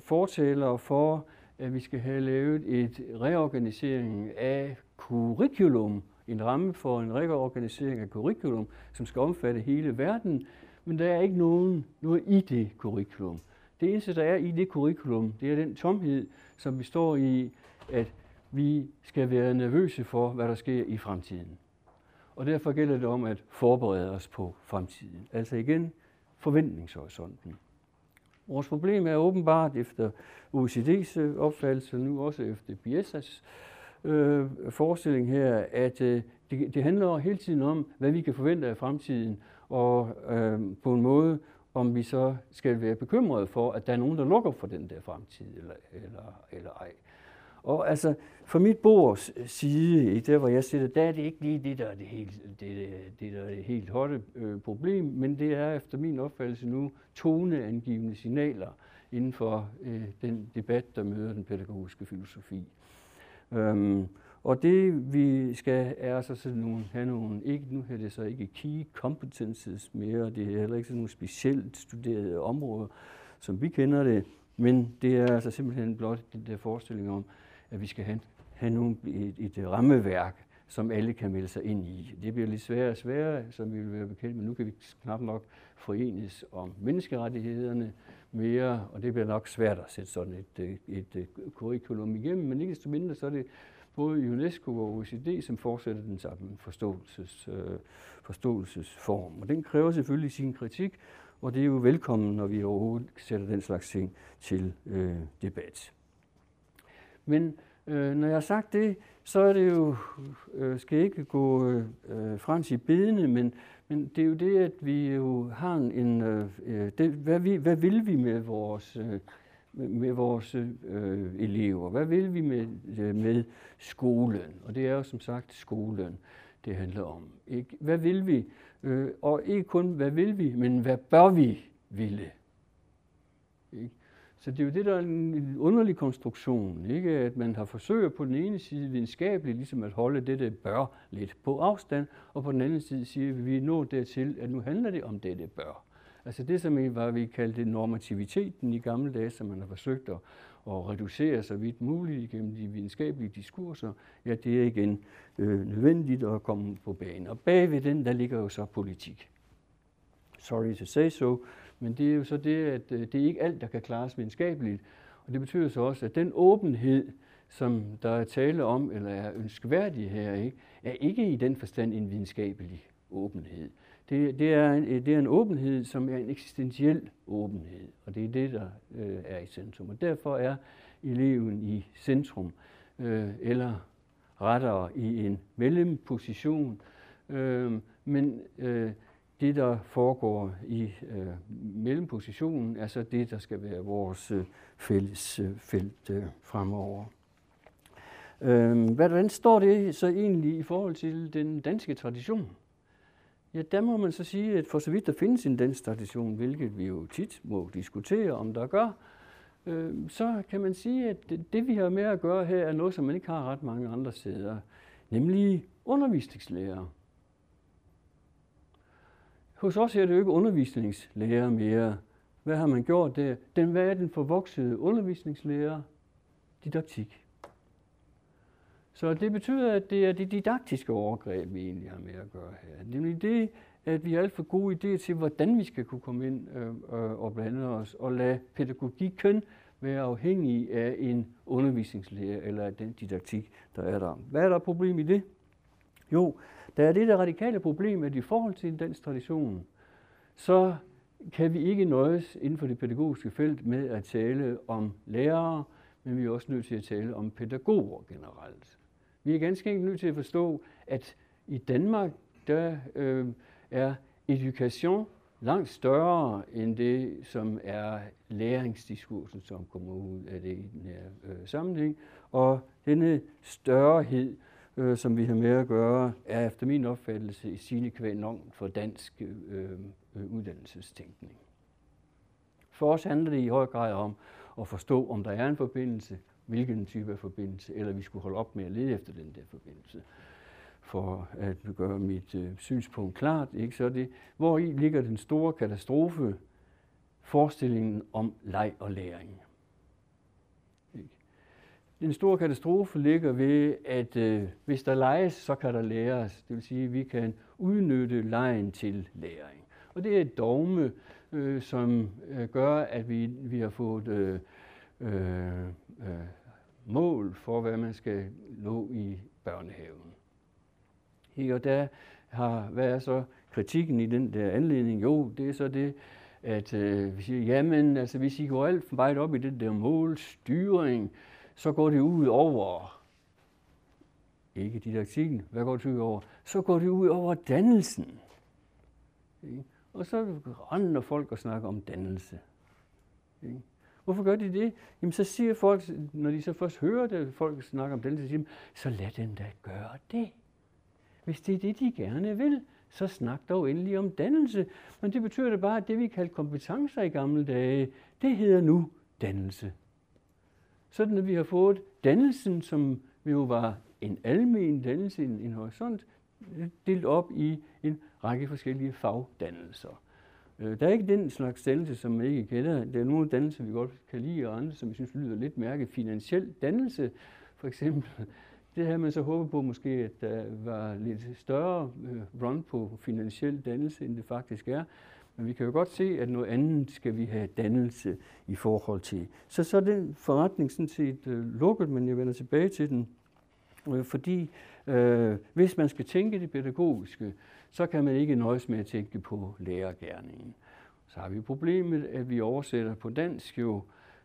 fortalere for, at vi skal have lavet et reorganisering af curriculum, en ramme for en reorganisering af curriculum, som skal omfatte hele verden, men der er ikke nogen, noget i det curriculum. Det eneste, der er i det curriculum, det er den tomhed, som vi står i, at vi skal være nervøse for, hvad der sker i fremtiden. Og derfor gælder det om at forberede os på fremtiden. Altså igen, forventningshorisonten. Vores problem er åbenbart efter OECD's øh, opfattelse, nu også efter BS's øh, forestilling her, at øh, det, det handler hele tiden om, hvad vi kan forvente af fremtiden, og øh, på en måde, om vi så skal være bekymrede for, at der er nogen, der lukker for den der fremtid, eller, eller, eller ej. Og altså, for mit bords øh, side, der hvor jeg sidder, der er det ikke lige det, der er det helt, det, det, der er det helt hotte øh, problem, men det er efter min opfattelse nu toneangivende signaler inden for øh, den debat, der møder den pædagogiske filosofi. Øhm, og det vi skal er så sådan nogle, have nogle, ikke, nu er det så ikke key competences mere, det er heller ikke sådan nogle specielt studerede områder, som vi kender det, men det er altså simpelthen blot den der forestilling om, at vi skal have, have nogle, et, et rammeværk, som alle kan melde sig ind i. Det bliver lidt sværere og sværere, som vi vil være bekendt, men nu kan vi knap nok forenes om menneskerettighederne mere, og det bliver nok svært at sætte sådan et, øh, et, et, et curriculum igennem, men ikke desto mindre så er det både UNESCO og OECD, som fortsætter den samme forståelses, øh, forståelsesform. Og den kræver selvfølgelig sin kritik, og det er jo velkommen, når vi overhovedet sætter den slags ting til øh, debat. Men øh, når jeg har sagt det, så er det jo, øh, skal ikke gå øh, frem i bedene, men, men det er jo det, at vi jo har en, øh, øh det, hvad, vi, hvad vil vi med vores, øh, med vores øh, elever? Hvad vil vi med, øh, med skolen? Og det er jo som sagt skolen, det handler om. Ikke? Hvad vil vi? Øh, og ikke kun, hvad vil vi, men hvad bør vi ville? Ikke? Så det er jo det, der er en underlig konstruktion, ikke? at man har forsøgt på den ene side videnskabeligt ligesom at holde det, der bør lidt på afstand, og på den anden side siger vi, at vi er nået dertil, at nu handler det om det, det bør. Altså det, som var, vi kaldte normativiteten i gamle dage, som man har forsøgt at, at reducere så vidt muligt gennem de videnskabelige diskurser, ja, det er igen øh, nødvendigt at komme på banen. Og bagved den, der ligger jo så politik. Sorry to say so, men det er jo så det, at øh, det er ikke alt, der kan klares videnskabeligt. Og det betyder så også, at den åbenhed, som der er tale om, eller er ønskværdig her, ikke, er ikke i den forstand en videnskabelig åbenhed. Det, det, er en, det er en åbenhed, som er en eksistentiel åbenhed, og det er det, der øh, er i centrum. Og derfor er eleven i centrum, øh, eller rettere i en mellemposition, øh, men øh, det, der foregår i øh, mellempositionen, er så det, der skal være vores øh, fælles øh, felt øh, fremover. Øh, hvordan står det så egentlig i forhold til den danske tradition? Ja, der må man så sige, at for så vidt der findes en dansk tradition, hvilket vi jo tit må diskutere, om der gør, øh, så kan man sige, at det, vi har med at gøre her, er noget, som man ikke har ret mange andre steder, nemlig undervisningslærer. Hos os er det jo ikke undervisningslærer mere. Hvad har man gjort der? Den, hvad er den forvoksede undervisningslærer? Didaktik. Så det betyder, at det er det didaktiske overgreb, vi egentlig har med at gøre her. Nemlig det, at vi har alt for gode idéer til, hvordan vi skal kunne komme ind øh, øh og blande os, og lade pædagogikken være afhængig af en undervisningslærer eller af den didaktik, der er der. Hvad er der problem i det? Jo, der er det der radikale problem, at i forhold til en dansk tradition, så kan vi ikke nøjes inden for det pædagogiske felt med at tale om lærere, men vi er også nødt til at tale om pædagoger generelt. Vi er ganske enkelt nødt til at forstå, at i Danmark, der øh, er education langt større end det, som er læringsdiskursen, som kommer ud af det i den her øh, sammenhæng. Og denne størrehed, øh, som vi har med at gøre, er efter min opfattelse i sine kvæl for dansk øh, øh, uddannelsestænkning. For os handler det i høj grad om at forstå, om der er en forbindelse, hvilken type af forbindelse, eller vi skulle holde op med at lede efter den der forbindelse for at gøre mit øh, synspunkt klart, ikke? så er det, hvor i ligger den store katastrofe, forestillingen om leg og læring. Ikke? Den store katastrofe ligger ved, at øh, hvis der leges, så kan der læres. Det vil sige, at vi kan udnytte lejen til læring. Og det er et dogme, øh, som øh, gør, at vi, vi har fået øh, øh, øh, mål for, hvad man skal nå i børnehaven. Her Og der har, hvad er så kritikken i den der anledning? Jo, det er så det, at øh, vi siger, jamen, altså, hvis I går alt for meget op i den der målstyring, så går det ud over, ikke didaktikken, hvad går det ud over? Så går det ud over dannelsen. Ikke? Og så render folk og snakker om dannelse. Ikke? Hvorfor gør de det? Jamen så siger folk, når de så først hører det, folk snakker om dannelse, så siger de, så lad dem da gøre det. Hvis det er det, de gerne vil, så snak dog endelig om dannelse. Men det betyder det bare, at det vi kaldte kompetencer i gamle dage, det hedder nu dannelse. Sådan at vi har fået dannelsen, som jo var en almen dannelse, en, en horisont, delt op i en række forskellige fagdannelser. Øh, der er ikke den slags dannelse, som man ikke kender. Der er nogle dannelser, vi godt kan lide, og andre, som vi synes lyder lidt mærke. Finansiel dannelse, for eksempel, det havde man så håbet på måske, at der var lidt større øh, run på finansiel dannelse, end det faktisk er. Men vi kan jo godt se, at noget andet skal vi have dannelse i forhold til. Så så er den forretning sådan set øh, lukket, men jeg vender tilbage til den. Øh, fordi øh, hvis man skal tænke det pædagogiske, så kan man ikke nøjes med at tænke på lærergærningen. Så har vi problemet, at vi oversætter på dansk jo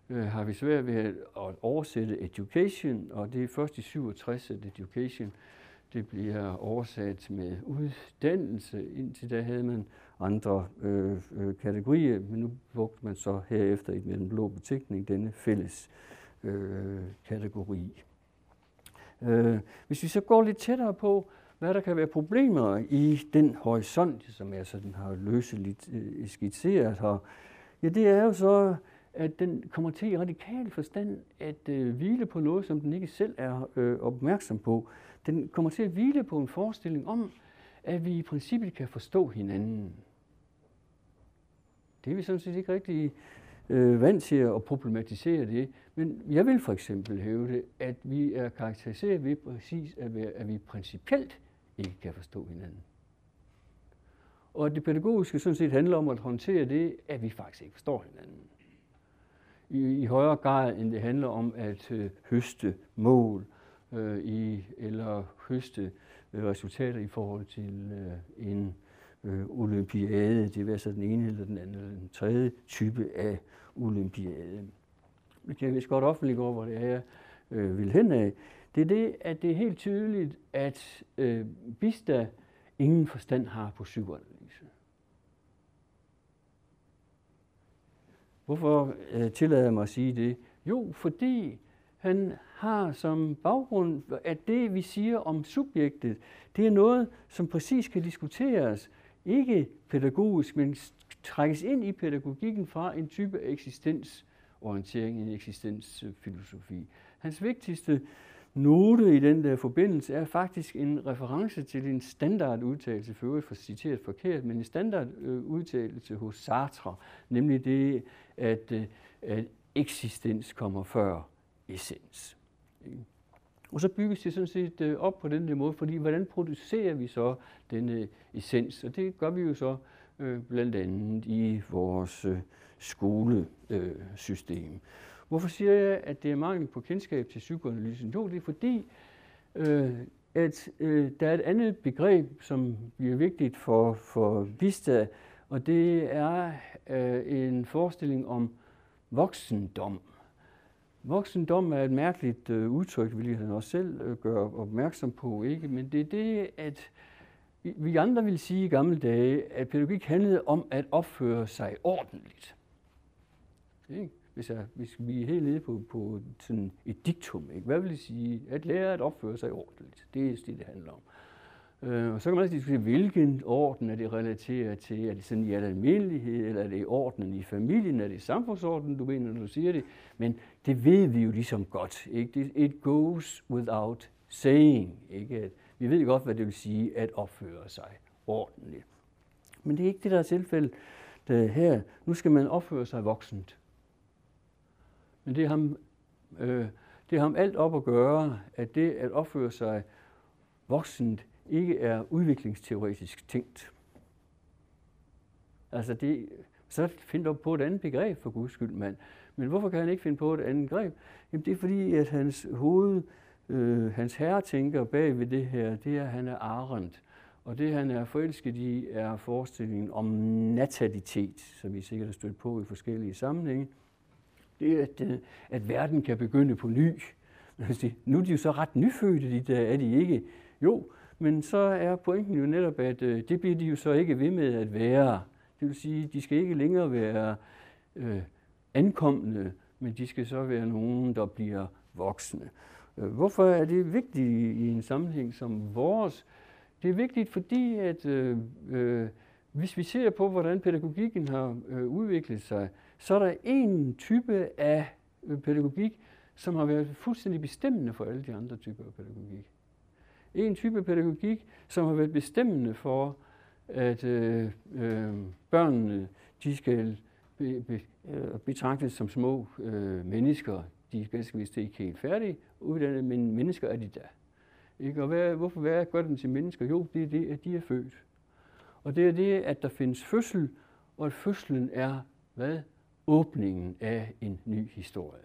øh, har vi svært ved at oversætte education, og det er først i 67, at education det bliver oversat med uddannelse. Indtil da havde man andre øh, øh, kategorier, men nu brugte man så herefter i den blå betænkning denne fælles øh, kategori. Øh, hvis vi så går lidt tættere på, hvad der kan være problemer i den horisont, som jeg sådan har løseligt øh, skitseret her, ja, det er jo så at den kommer til i radikal forstand at øh, hvile på noget, som den ikke selv er øh, opmærksom på. Den kommer til at hvile på en forestilling om, at vi i princippet kan forstå hinanden. Det er vi sådan set ikke rigtig øh, vant til at problematisere det. Men jeg vil for eksempel hævde, at vi er karakteriseret ved præcis, at vi, at vi principielt ikke kan forstå hinanden. Og det pædagogiske sådan set handler om at håndtere det, at vi faktisk ikke forstår hinanden i, i højere grad, end det handler om at øh, høste mål øh, i, eller høste øh, resultater i forhold til øh, en øh, olympiade. Det vil så den ene eller den anden eller den tredje type af olympiade. Vi kan vist godt offentliggøre, hvor det er, jeg øh, vil hen af. Det er det, at det er helt tydeligt, at øh, Bista ingen forstand har på psykoanalyse. Hvorfor øh, tillader jeg mig at sige det? Jo, fordi han har som baggrund, at det, vi siger om subjektet, det er noget, som præcis kan diskuteres, ikke pædagogisk, men trækkes ind i pædagogikken fra en type eksistens, eksistensorientering, en eksistensfilosofi. Hans vigtigste note i den der forbindelse er faktisk en reference til en standardudtalelse, for øvrigt for citeret forkert, men en standardudtalelse hos Sartre, nemlig det, at, øh, at eksistens kommer før essens. Og så bygges det sådan set øh, op på den der måde, fordi hvordan producerer vi så denne essens? Og det gør vi jo så øh, blandt andet i vores øh, skolesystem. Hvorfor siger jeg, at det er mangel på kendskab til psykoanalysen? Jo, det er fordi, øh, at øh, der er et andet begreb, som bliver vigtigt for, for Vista, og det er øh, en forestilling om voksendom. Voksendom er et mærkeligt øh, udtryk, vil han også selv øh, gøre opmærksom på, ikke? men det er det, at vi andre vil sige i gamle dage, at pædagogik handlede om at opføre sig ordentligt. Ikke? Hvis, jeg, hvis vi er helt nede på, på sådan et diktum, ikke? hvad vil det sige? At lære at opføre sig ordentligt. Det er det, det handler om. Øh, og så kan man også diskutere, hvilken orden er det relateret til? Er det sådan i al almindelighed, eller er det ordenen i familien? Er det samfundsordenen, du mener, når du siger det? Men det ved vi jo ligesom godt. Ikke? It goes without saying. Ikke? Vi ved godt, hvad det vil sige at opføre sig ordentligt. Men det er ikke det, der er tilfældet øh, her. Nu skal man opføre sig voksent. Men det er ham, øh, det er ham alt op at gøre, at det at opføre sig voksent ikke er udviklingsteoretisk tænkt. Altså det, så find dog på et andet begreb for guds skyld, mand. Men hvorfor kan han ikke finde på et andet greb? Jamen det er fordi, at hans hoved, øh, hans herre tænker bag ved det her, det er, at han er Arendt. Og det, han er forelsket i, er forestillingen om natalitet, som vi sikkert har stødt på i forskellige sammenhænge. Det er, at, øh, at verden kan begynde på ny. Nu er de jo så ret nyfødte, de der, er de ikke? Jo, men så er pointen jo netop, at øh, det bliver de jo så ikke ved med at være. Det vil sige, de skal ikke længere være øh, ankommende, men de skal så være nogen, der bliver voksne. Øh, hvorfor er det vigtigt i en sammenhæng som vores? Det er vigtigt, fordi at øh, øh, hvis vi ser på, hvordan pædagogikken har øh, udviklet sig, så er der en type af pædagogik, som har været fuldstændig bestemmende for alle de andre typer af pædagogik. En type pædagogik, som har været bestemmende for, at øh, øh, børnene de skal be, be, øh, betragtes som små øh, mennesker. De er ganske vist ikke helt færdige uddannet, men mennesker er de da. Ikke? Og hvad, hvorfor hvad gør dem til mennesker? Jo, det er det, at de er født. Og det er det, at der findes fødsel, og at fødslen er hvad? Åbningen af en ny historie.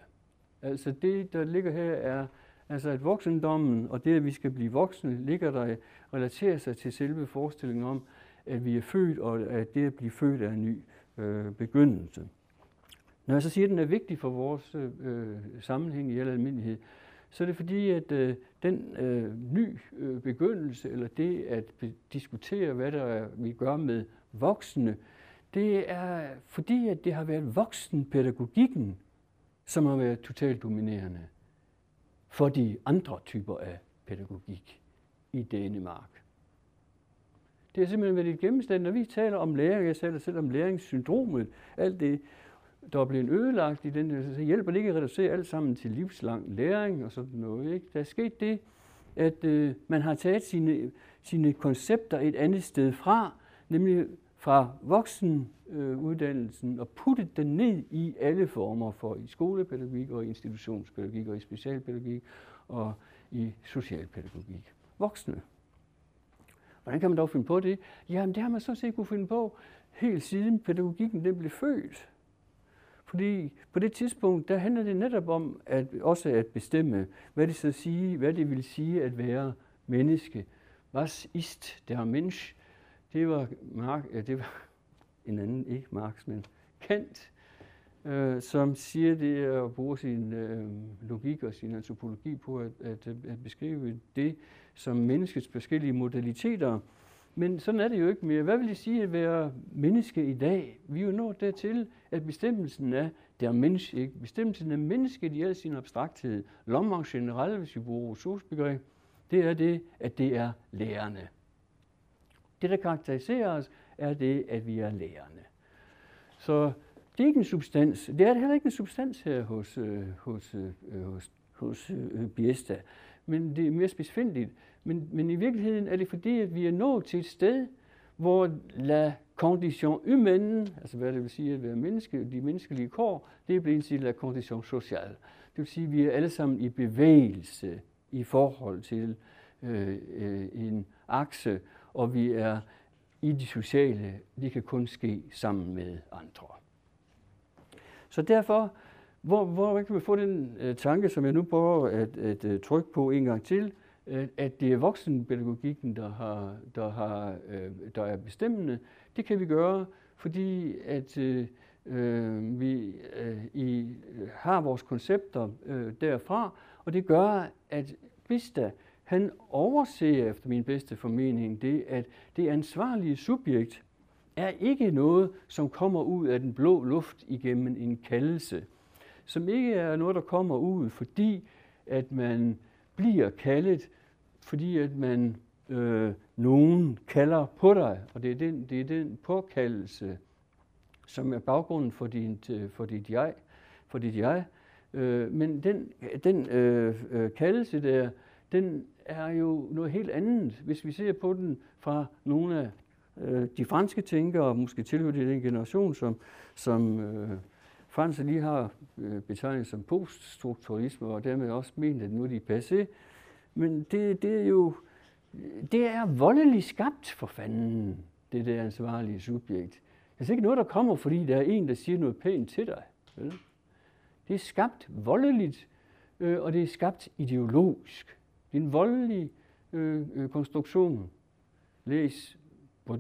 Altså det, der ligger her, er Altså at voksendommen og det, at vi skal blive voksne, ligger der relaterer sig til selve forestillingen om, at vi er født, og at det at blive født er en ny øh, begyndelse. Når jeg så siger, at den er vigtig for vores øh, sammenhæng i al almindelighed, så er det fordi, at øh, den øh, ny øh, begyndelse, eller det at diskutere, hvad der er, vi gør med voksne, det er fordi, at det har været voksenpædagogikken, som har været totalt dominerende for de andre typer af pædagogik i Danmark. Det har simpelthen været et gennemstand, når vi taler om læring, jeg taler selv om læringssyndromet, alt det, der er blevet ødelagt i den, så hjælper det ikke at reducere alt sammen til livslang læring og sådan noget. Ikke? Der er sket det, at øh, man har taget sine, sine koncepter et andet sted fra, nemlig fra voksenuddannelsen og puttet den ned i alle former for i skolepædagogik og institutionspædagogik og i specialpædagogik og i socialpædagogik. Voksne. Hvordan kan man dog finde på det? Jamen det har man så set kunne finde på helt siden pædagogikken den blev født. Fordi på det tidspunkt, der handler det netop om at også at bestemme, hvad det så sige, hvad det vil sige at være menneske. Was ist der Mensch? Det var, Mark, ja, det var en anden, ikke Marx, men Kant, øh, som siger det og bruger sin øh, logik og sin antropologi på at, at, at beskrive det som menneskets forskellige modaliteter. Men sådan er det jo ikke mere. Hvad vil det sige at være menneske i dag? Vi er jo nået dertil, at bestemmelsen er der menneske, ikke? Bestemmelsen af mennesket i al sin abstrakthed, Lommer generelt, hvis vi bruger ressourcebegreb, det er det, at det er lærende. Det, der karakteriserer os, er det, at vi er lærende. Så det er ikke en substans. Det er heller ikke en substans her hos, øh, hos, øh, hos, hos øh, Biesta, men det er mere specifikt. Men, men i virkeligheden er det fordi, at vi er nået til et sted, hvor la condition humaine, altså hvad det vil sige at være menneske, de menneskelige kår, det er blevet til la condition sociale. Det vil sige, at vi er alle sammen i bevægelse i forhold til øh, øh, en akse, og vi er i det sociale, det kan kun ske sammen med andre. Så derfor, hvor, hvor kan vi få den øh, tanke, som jeg nu prøver at, at, øh, trykke på en gang til, at, at det er voksenpædagogikken, der, har, der, har, øh, der er bestemmende. Det kan vi gøre, fordi at øh, øh, vi øh, i, øh, har vores koncepter øh, derfra, og det gør, at hvis der han overser efter min bedste formening det, at det ansvarlige subjekt er ikke noget, som kommer ud af den blå luft igennem en kaldelse, som ikke er noget, der kommer ud, fordi at man bliver kaldet, fordi at man øh, nogen kalder på dig, og det er den, det er den påkaldelse, som er baggrunden for, dit, øh, for dit jeg, for dit jeg. Øh, men den, den øh, øh, kaldelse der, den er jo noget helt andet, hvis vi ser på den fra nogle af øh, de franske tænkere, og måske tilhører den generation, som, som øh, Frans lige har øh, betegnet som poststrukturalisme, og dermed også ment, at nu er de passé. Men det, det er jo det er voldeligt skabt for fanden, det der ansvarlige subjekt. Det er ikke noget, der kommer, fordi der er en, der siger noget pænt til dig. Vel? Det er skabt voldeligt, øh, og det er skabt ideologisk. En voldelig øh, øh, konstruktion. Læs,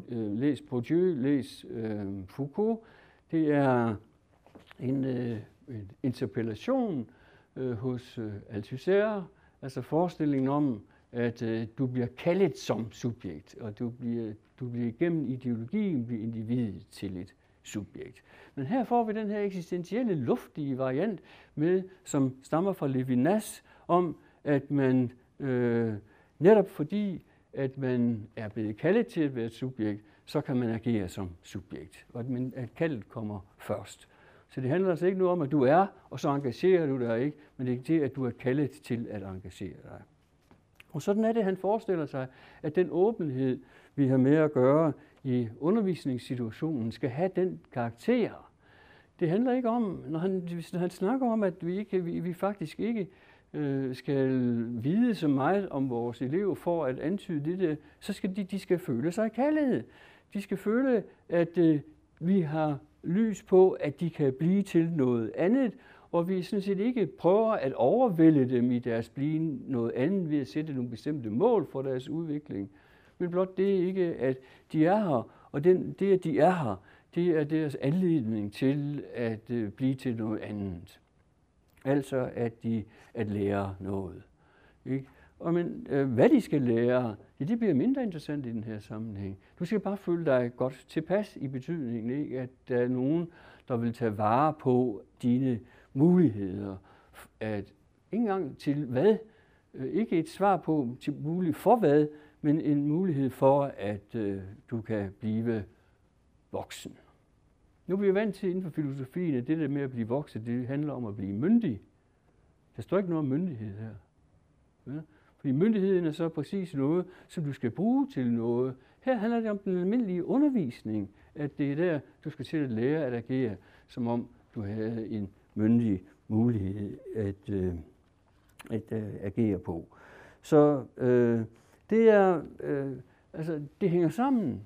øh, læs Bourdieu, læs øh, Foucault. Det er en, øh, en interpellation øh, hos øh, Althusser, altså forestillingen om, at øh, du bliver kaldet som subjekt, og du bliver, du bliver gennem ideologien bliver individet til et subjekt. Men her får vi den her eksistentielle, luftige variant med, som stammer fra Levinas, om at man øh, netop fordi, at man er blevet kaldet til at være et subjekt, så kan man agere som subjekt, og at, man, at kaldet kommer først. Så det handler altså ikke nu om, at du er, og så engagerer du dig ikke, men det er det, at du er kaldet til at engagere dig. Og sådan er det, han forestiller sig, at den åbenhed, vi har med at gøre i undervisningssituationen, skal have den karakter. Det handler ikke om, når han, når han snakker om, at vi, ikke, vi, vi faktisk ikke øh, skal vide så meget om vores elever for at antyde det, så skal de, de skal føle sig kaldet. De skal føle, at øh, vi har lys på, at de kan blive til noget andet, og vi sådan set ikke prøver at overvælde dem i deres blive noget andet ved at sætte nogle bestemte mål for deres udvikling. Men blot det ikke, at de er her, og den, det, at de er her, det er deres anledning til at øh, blive til noget andet. Altså at de at lære noget. Ikke? Og men, øh, hvad de skal lære, ja, det bliver mindre interessant i den her sammenhæng. Du skal bare føle dig godt tilpas i betydningen, ikke? at der er nogen, der vil tage vare på dine muligheder. At ikke engang til hvad, øh, ikke et svar på til mulig for hvad, men en mulighed for, at øh, du kan blive voksen. Nu er vi vant til inden for filosofien, at det der med at blive voksen, det handler om at blive myndig. Der står ikke noget om myndighed her. Ja? Fordi myndigheden er så præcis noget, som du skal bruge til noget. Her handler det om den almindelige undervisning, at det er der, du skal til at lære at agere, som om du havde en myndig mulighed at, øh, at øh, agere på. Så øh, det er, øh, altså, det hænger sammen.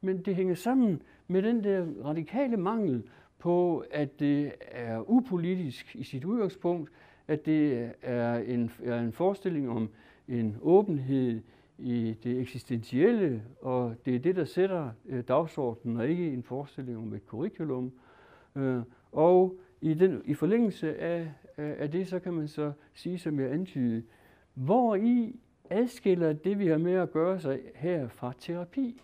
Men det hænger sammen med den der radikale mangel på, at det er upolitisk i sit udgangspunkt, at det er en, er en forestilling om en åbenhed i det eksistentielle, og det er det, der sætter øh, dagsordenen, og ikke en forestilling om et curriculum. Øh, og i, den, i forlængelse af, af det, så kan man så sige, som jeg antydede, hvor i adskiller det, vi har med at gøre sig her fra terapi.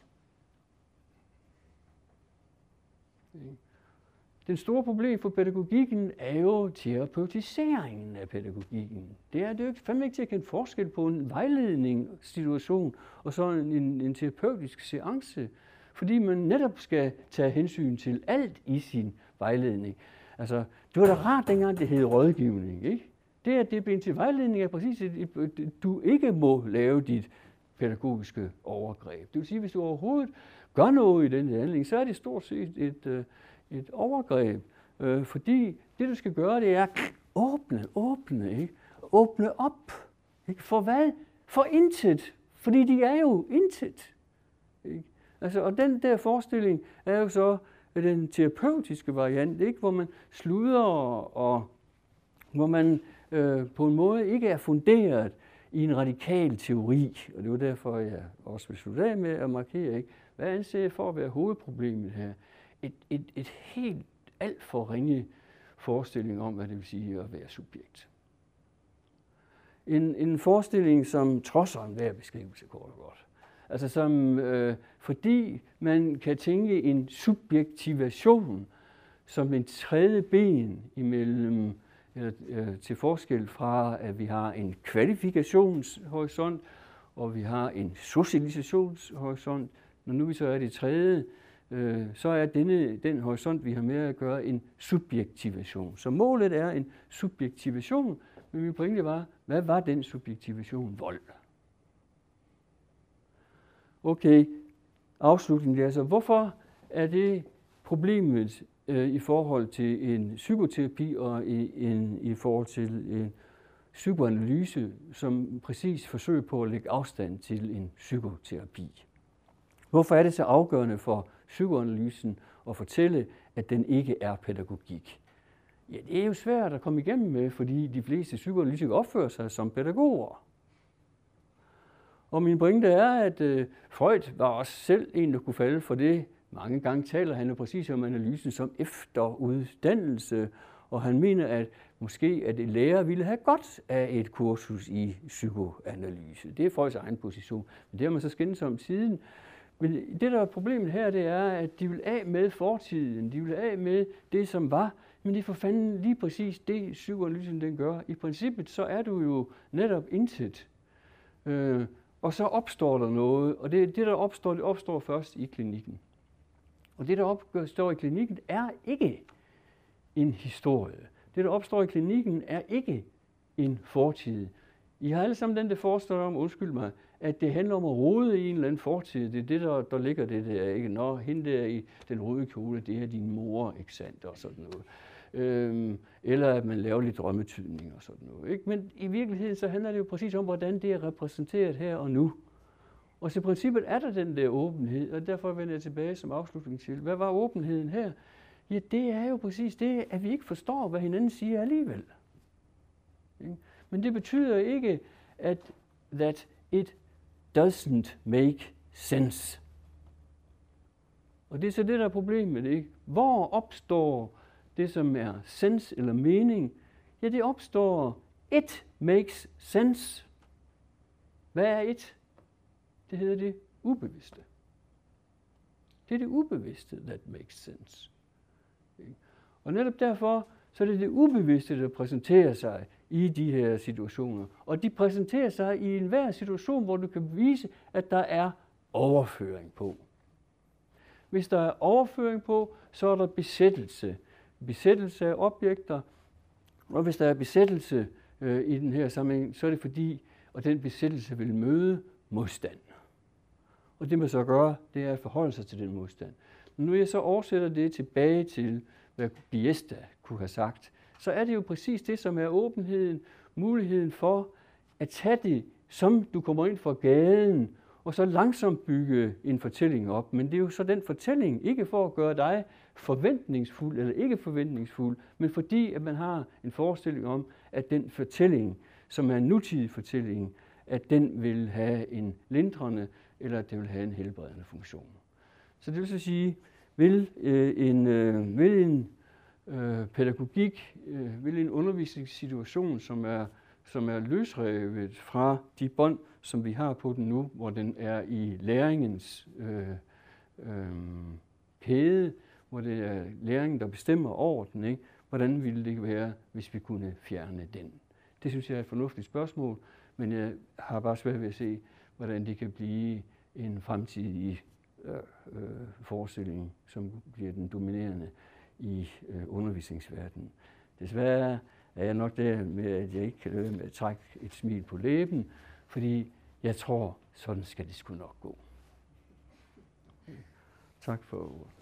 Den store problem for pædagogikken er jo terapeutiseringen af pædagogikken. Det er det jo fandme ikke til at kende forskel på en vejledningssituation og så en, en, en terapeutisk seance, fordi man netop skal tage hensyn til alt i sin vejledning. Altså, det var da rart dengang, det hed rådgivning, ikke? Det, at det blev til vejledning, er præcis, at du ikke må lave dit pædagogiske overgreb. Det vil sige, hvis du overhovedet gør noget i den handling, så er det stort set et, øh, et overgreb. Øh, fordi det, du skal gøre, det er åbne, åbne, ikke? Åbne op. Ikke? For hvad? For intet. Fordi de er jo intet. Ikke? Altså, og den der forestilling er jo så den terapeutiske variant, ikke? hvor man sluder og hvor man øh, på en måde ikke er funderet i en radikal teori. Og det var derfor, jeg også vil slutte af med at markere, ikke? Hvad anser jeg for at være hovedproblemet her? Et, et, et helt alt for ringe forestilling om, hvad det vil sige at være subjekt. En, en forestilling, som trodser enhver beskrivelse, kort og godt. Altså som, øh, fordi man kan tænke en subjektivation som en tredje ben imellem, eller, øh, til forskel fra, at vi har en kvalifikationshorisont, og vi har en socialisationshorisont. Når nu vi så er det tredje, øh, så er denne, den horisont, vi har med at gøre, en subjektivation. Så målet er en subjektivation, men min pointe var, hvad var den subjektivation? Vold. Okay, afslutningen er så, hvorfor er det problemet øh, i forhold til en psykoterapi og i, en, i forhold til en psykoanalyse, som præcis forsøger på at lægge afstand til en psykoterapi? Hvorfor er det så afgørende for psykoanalysen at fortælle, at den ikke er pædagogik? Ja, det er jo svært at komme igennem med, fordi de fleste psykoanalytikere opfører sig som pædagoger. Og min pointe er, at øh, Freud var også selv en, der kunne falde for det. Mange gange taler han jo præcis om analysen som efteruddannelse, og han mener, at måske at en lærer ville have godt af et kursus i psykoanalyse. Det er Freuds egen position, men det har man så skændt om siden. Men det, der er problemet her, det er, at de vil af med fortiden. De vil af med det, som var. Men det er for fanden lige præcis det, psykoanalysen ligesom den gør. I princippet så er du jo netop intet. Øh, og så opstår der noget, og det, det der opstår, det opstår først i klinikken. Og det, der opstår i klinikken, er ikke en historie. Det, der opstår i klinikken, er ikke en fortid. I har alle sammen den, der forestår om, undskyld mig, at det handler om at rode i en eller anden fortid. Det er det, der, der ligger det der, ikke? Nå, hende der i den røde kjole, det er din mor, ikke sandt, og sådan noget. Øhm, eller at man laver lidt drømmetydning og sådan noget. Ikke? Men i virkeligheden så handler det jo præcis om, hvordan det er repræsenteret her og nu. Og så i princippet er der den der åbenhed, og derfor vender jeg tilbage som afslutning til, hvad var åbenheden her? Ja, det er jo præcis det, at vi ikke forstår, hvad hinanden siger alligevel. Men det betyder ikke, at that it doesn't make sense. Og det er så det, der er problemet, ikke? Hvor opstår det, som er sens eller mening? Ja, det opstår, it makes sense. Hvad er it? Det hedder det ubevidste. Det er det ubevidste, that makes sense. Og netop derfor, så er det det ubevidste, der præsenterer sig i de her situationer. Og de præsenterer sig i enhver situation, hvor du kan vise, at der er overføring på. Hvis der er overføring på, så er der besættelse. Besættelse af objekter. Og hvis der er besættelse øh, i den her sammenhæng, så er det fordi, at den besættelse vil møde modstand. Og det man så gør, det er at forholde sig til den modstand. Men nu jeg så oversætter det tilbage til, hvad Biesta kunne have sagt, så er det jo præcis det, som er åbenheden, muligheden for at tage det, som du kommer ind fra gaden, og så langsomt bygge en fortælling op. Men det er jo så den fortælling, ikke for at gøre dig forventningsfuld eller ikke forventningsfuld, men fordi at man har en forestilling om, at den fortælling, som er en nutidig fortælling, at den vil have en lindrende eller at det vil have en helbredende funktion. Så det vil så sige, vil øh, en, øh, vil en øh, pædagogik, øh, vil en undervisningssituation, som er, som er løsrevet fra de bånd, som vi har på den nu, hvor den er i læringens øh, øh, kæde, hvor det er læringen, der bestemmer over den. Ikke? Hvordan ville det være, hvis vi kunne fjerne den? Det synes jeg er et fornuftigt spørgsmål, men jeg har bare svært ved at se, hvordan det kan blive en fremtidig øh, øh, forestilling, som bliver den dominerende i øh, undervisningsverdenen. Desværre er jeg nok der med, at jeg ikke kan løbe med at trække et smil på læben, fordi jeg tror, sådan skal det sgu nok gå. Tak for ordet.